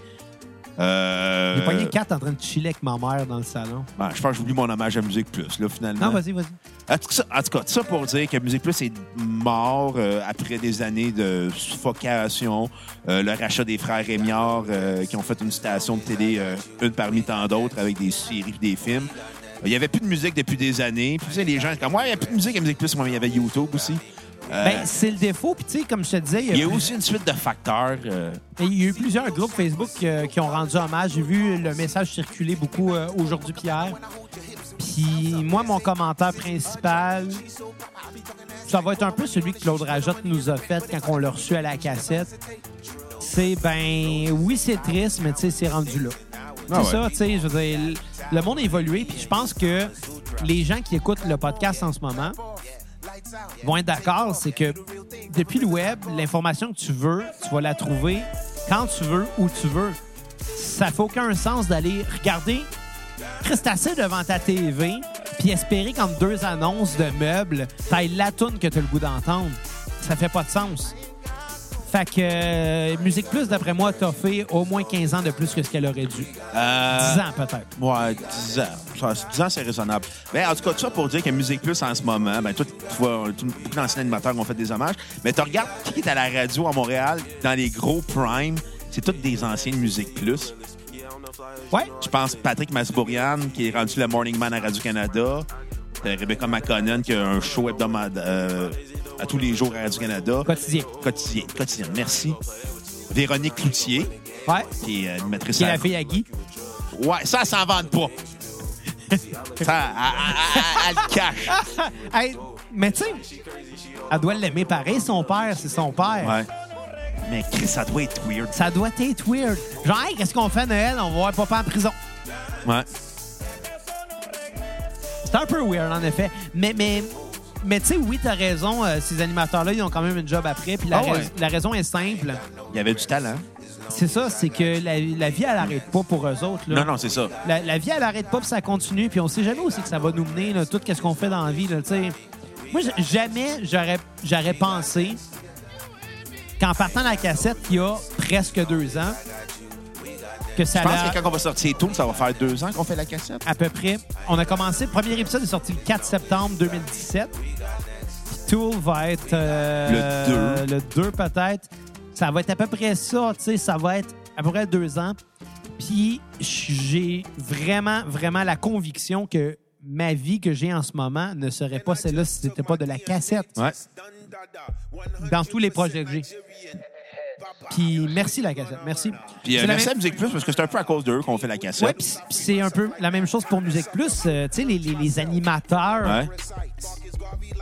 Euh, J'ai pogné quatre en train de chiller avec ma mère dans le salon. ben, je pense que j'oublie mon hommage à Musique Plus, là, finalement. Non, vas-y, vas-y. En tout, cas, ça pour dire que Musique Plus est mort euh, après des années de suffocation. Euh, le rachat des frères Rémiard euh, qui ont fait une station de télé, une parmi tant d'autres, avec des séries et des films. Il n'y avait plus de musique depuis des années. Puis, tu sais, les gens, comme, ouais, il n'y a plus de musique à Musique Plus. Moi, il y avait YouTube aussi. Euh, Ben, c'est le défaut. Puis, tu sais, comme je te disais, il y a, il y a plus- aussi une suite de facteurs. euh, il y a eu plusieurs groupes Facebook euh, qui ont rendu hommage. J'ai vu le message circuler beaucoup aujourd'hui, Pierre. Puis, moi, mon commentaire principal, ça va être un peu celui que Claude Rajotte nous a fait quand on l'a reçu à la cassette. C'est, ben, oui, c'est triste, mais tu sais, c'est rendu là. Ah c'est ouais. ça, tu sais, je veux dire, le monde a évolué, puis je pense que les gens qui écoutent le podcast en ce moment vont être d'accord, c'est que depuis le web, l'information que tu veux, tu vas la trouver quand tu veux, où tu veux. Ça fait aucun sens d'aller regarder Christacé devant ta TV puis espérer qu'entre deux annonces de meubles, t'ailles la toune que t'as le goût d'entendre. Ça fait pas de sens. Fait que euh, Musique Plus, d'après moi, t'as fait au moins 15 ans de plus que ce qu'elle aurait dû. 10 euh, ans, peut-être. Ouais, 10 ans. Ça, 10 ans, c'est raisonnable. Ben, en tout cas, tout ça pour dire que Musique Plus, en ce moment, ben, toi, tu vois, tout- beaucoup d'anciens animateurs ont fait des hommages. Mais tu regardes qui est à la radio à Montréal, dans les gros primes, c'est tous des anciens de Musique Plus. Ouais. Je pense Patrick Masbourian, qui est rendu le Morning Man à Radio-Canada. T'as Rebecca McConnell, qui a un show hebdomadaire euh, à tous les jours à Radio-Canada. Quotidien. Quotidien. Quotidien, merci. Véronique Cloutier, Ouais. qui est animatrice Qui est la fille à Guy. Ouais, ça, ça s'en vante pas. ça, elle, le cache. Hey, mais tu sais, elle doit l'aimer pareil, son père, c'est son père. Ouais. Mais Chris, ça doit être weird. Ça doit être weird. Genre, hey, qu'est-ce qu'on fait à Noël? On va voir papa en prison. Ouais. C'est un peu weird, en effet. Mais, mais, mais tu sais, oui, t'as raison. euh, ces animateurs-là, ils ont quand même une job après. Puis la, Ah ouais. rais- la raison est simple. Il y avait du talent. C'est ça, c'est que la, la vie, elle n'arrête pas pour eux autres. Là. Non, non, c'est ça. La, la vie, elle n'arrête pas, puis ça continue. Puis on sait jamais aussi que ça va nous mener, là, tout ce qu'on fait dans la vie. Là, tu sais. Moi, j- jamais j'aurais, j'aurais pensé qu'en partant de la cassette, il y a presque deux ans, que ça Je pense que quand on va sortir tout, ça va faire deux ans qu'on fait la cassette. à peu près. On a commencé, le premier épisode est sorti le 4 septembre 2017. Puis Tool va être euh, le 2 peut-être. Ça va être à peu près ça, tu sais, ça va être à peu près deux ans. Puis j'ai vraiment, vraiment la conviction que ma vie que j'ai en ce moment ne serait pas celle-là si c'était pas de la cassette Ouais. dans tous les projets que j'ai. Puis merci la cassette, merci. Puis euh, la merci même- à Musique Plus parce que c'est un peu à cause d'eux qu'on fait la cassette. c- puis c'est un peu la même chose pour Musique Plus. Euh, tu sais, les, les- les animateurs, Ouais.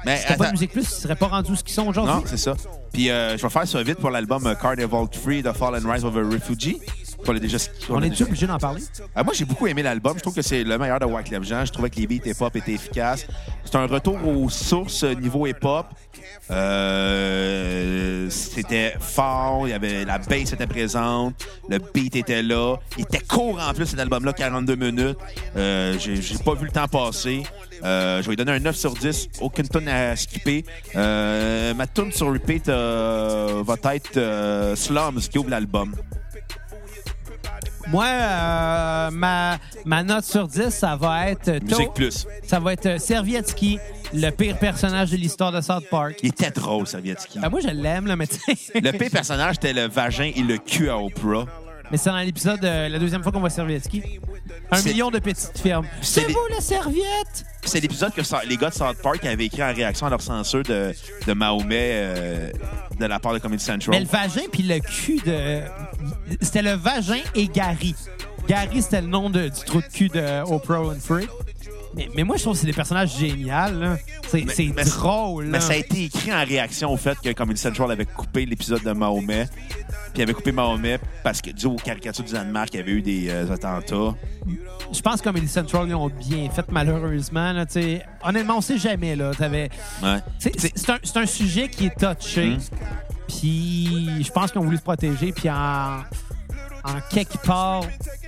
Mais si pas. Musique Plus, ils seraient pas rendus ce qu'ils sont aujourd'hui. Non, c'est ça. Puis euh, je vais faire ça vite pour l'album euh, Carnival 3 The Fall and Rise of a Refugee. Déjà, On est déjà- obligé d'en parler? Ah, moi, j'ai beaucoup aimé l'album. Je trouve que c'est le meilleur de Wyclef Jean. Je trouvais que les beats hip-hop étaient efficaces. C'est un retour aux sources niveau hip-hop. Euh, c'était fort. Il y avait la bass était présente. Le beat était là. Il était court en plus cet album-là, 42 minutes. Euh, j'ai, pas vu le temps passer. Euh, je vais lui donner un 9 sur 10. Aucune tonne à skipper. Ma tune sur repeat va être Slums qui ouvre l'album. Moi, euh, ma, ma note sur 10, ça va être... Musique plus. Ça va être euh, Servietsky, le pire personnage de l'histoire de South Park. Il était drôle, Sovietski. Ah, moi, je l'aime, là, mais tu. Le pire personnage, c'était le vagin et le cul à Oprah. Mais c'est dans l'épisode, euh, la deuxième fois qu'on voit Servietsky. Un C'est- million de petites firmes. c'est C'est les- vous, la serviette? C'est l'épisode que ça- les gars de South Park avaient écrit en réaction à leur censure de, de Mahomet euh, de la part de Comedy Central. Mais le vagin puis le cul de C'était le vagin et Gary. Gary, c'était le nom de- du trou de cul de Oprah Winfrey. Mais, mais moi, je trouve que c'est des personnages géniaux. C'est mais- drôle. Mais ça a été écrit en réaction au fait que Comedy Central avait coupé l'épisode de Mahomet. Puis avait coupé Mahomet parce que, dû aux caricatures du Danemark, il y avait eu des euh, attentats. Je pense que Comedy Central, ils ont bien fait, malheureusement. Là. Honnêtement, on sait jamais. Là, Ouais. C'est un, c'est un sujet qui est touché. Hum. Puis je pense qu'ils ont voulu se protéger. Puis en, en quelque part.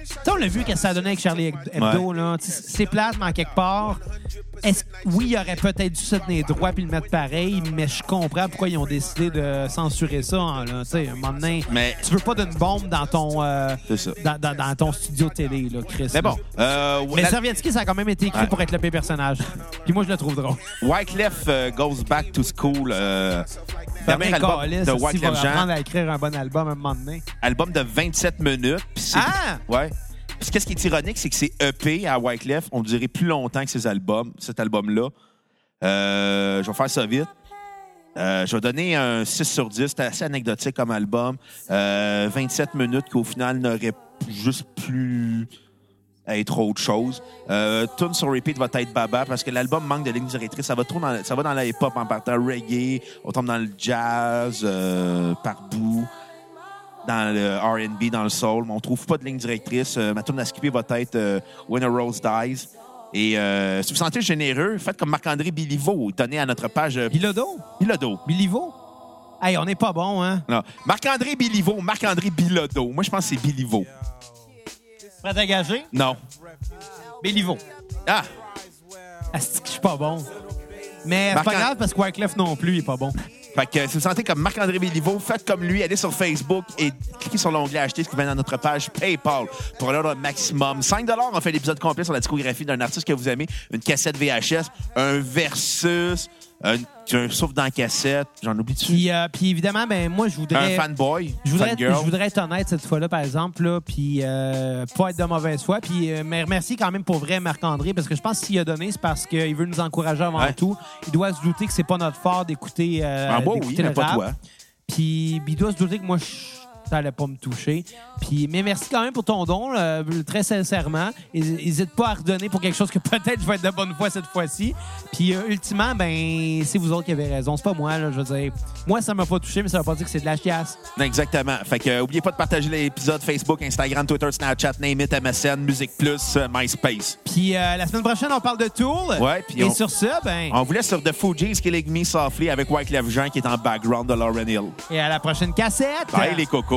Tu sais, on l'a vu qu'est-ce que ça a donné avec Charlie Hebdo. là. Tu sais, C'est plate, mais en quelque part. Est-ce, oui, il aurait peut-être dû se tenir droit puis le mettre pareil, mais je comprends pourquoi ils ont décidé de censurer ça. hein, Là, Tu sais, un moment donné, Mais- tu veux pas d'une bombe dans ton, euh, ça. dans, dans- dans ton studio télé, là, Chris. Mais bon, euh, Mais la- Servietsky, ça a quand même été écrit Ouais. pour être le pire personnage. Puis moi, je le trouve drôle. Wyclef euh, Goes Back to School. euh, Dernier album de Wyclef Jean. à écrire un bon album à un moment donné. Album de 27 minutes. Ah! Ouais. Puis qu'est-ce qui est ironique, c'est que c'est EP à Wyclef. On dirait plus longtemps que ces albums, cet album-là. Euh, je vais faire ça vite. Euh, je vais donner un 6 sur 10. C'était assez anecdotique comme album. Euh, 27 minutes qu'au final n'aurait juste plus à être autre chose. Euh, Tune sur repeat va être Baba parce que l'album manque de ligne directrice. Ça va trop dans, ça va dans la hip-hop en partant reggae. On tombe dans le jazz euh, par bout dans le R&B, dans le soul, mais on trouve pas de ligne directrice. Euh, ma tune à skipper va être euh, When a Rose Dies. Et euh, si vous sentez généreux, faites comme Marc-André Biliveau, donné à notre page euh, Bilodo? Bilodo. Bilivo? Hey, on n'est pas bon, hein? Non, Marc-André Biliveau, Marc-André Bilodo. Moi, je pense que c'est Biliveau. Prêt à gager? Non. Bilivo. Ah, Asti que je suis pas bon. Mais c'est Marc- pas grave parce que Wyclef non plus, il est pas bon. Fait que si vous sentez comme Marc-André Béliveau, faites comme lui, allez sur Facebook et cliquez sur l'onglet Acheter, ce qui vient dans notre page PayPal pour l'heure maximum. 5 on fait l'épisode complet sur la discographie d'un artiste que vous aimez, une cassette VHS, un versus, un, un souffle dans la cassette, j'en oublie dessus. Puis, euh, puis évidemment, ben moi, je Un voudrais... fanboy, Je voudrais, je voudrais être honnête cette fois-là, par exemple, là, puis euh, pas être de mauvaise foi. Puis euh, mais merci quand même pour vrai Marc-André, parce que je pense que s'il a donné, c'est parce qu'il veut nous encourager avant Ouais. tout. Il doit se douter que c'est pas notre fort d'écouter euh, En bois, d'écouter oui, mais pas toi. Puis il doit se douter que moi, je- ça allait pas me toucher. Puis, mais merci quand même pour ton don, là, très sincèrement. N'hésite pas à redonner pour quelque chose que peut-être je vais être de bonne foi cette fois-ci. Puis euh, ultimement, ben c'est vous autres qui avez raison. C'est pas moi, là, je veux dire. Moi, ça m'a pas touché, mais ça veut pas dire que c'est de la chiasse. Exactement. Fait que, euh, oubliez pas de partager l'épisode Facebook, Instagram, Twitter, Snapchat, Name It, MSN, Musique Plus, euh, MySpace. Puis euh, la semaine prochaine, on parle de Tool. Ouais, puis Et on- sur ça, ben, On vous laisse sur The Fugees, Killing Me Softly avec Wyclef Jean qui est en background de Lauren Hill. et à la prochaine cassette. Bye les cocos!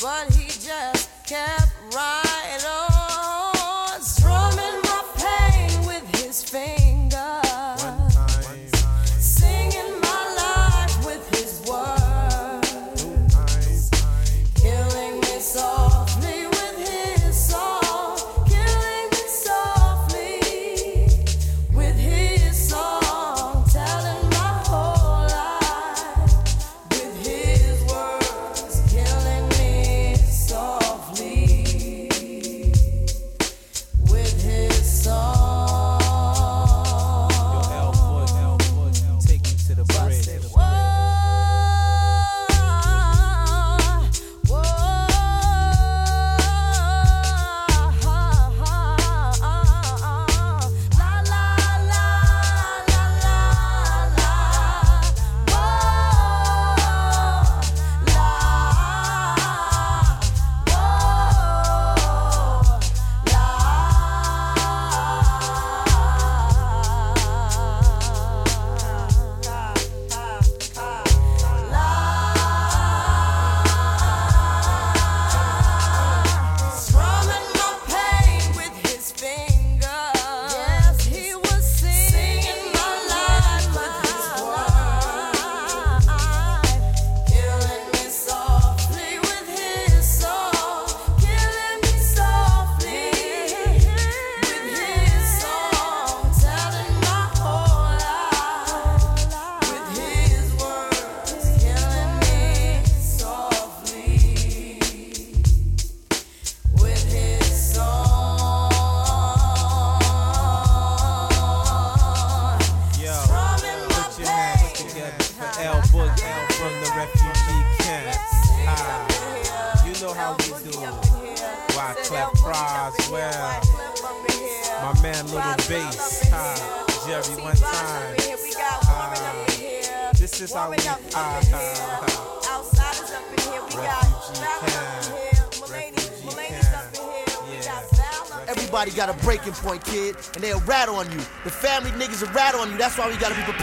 but he just kept right on, why we gotta be prepared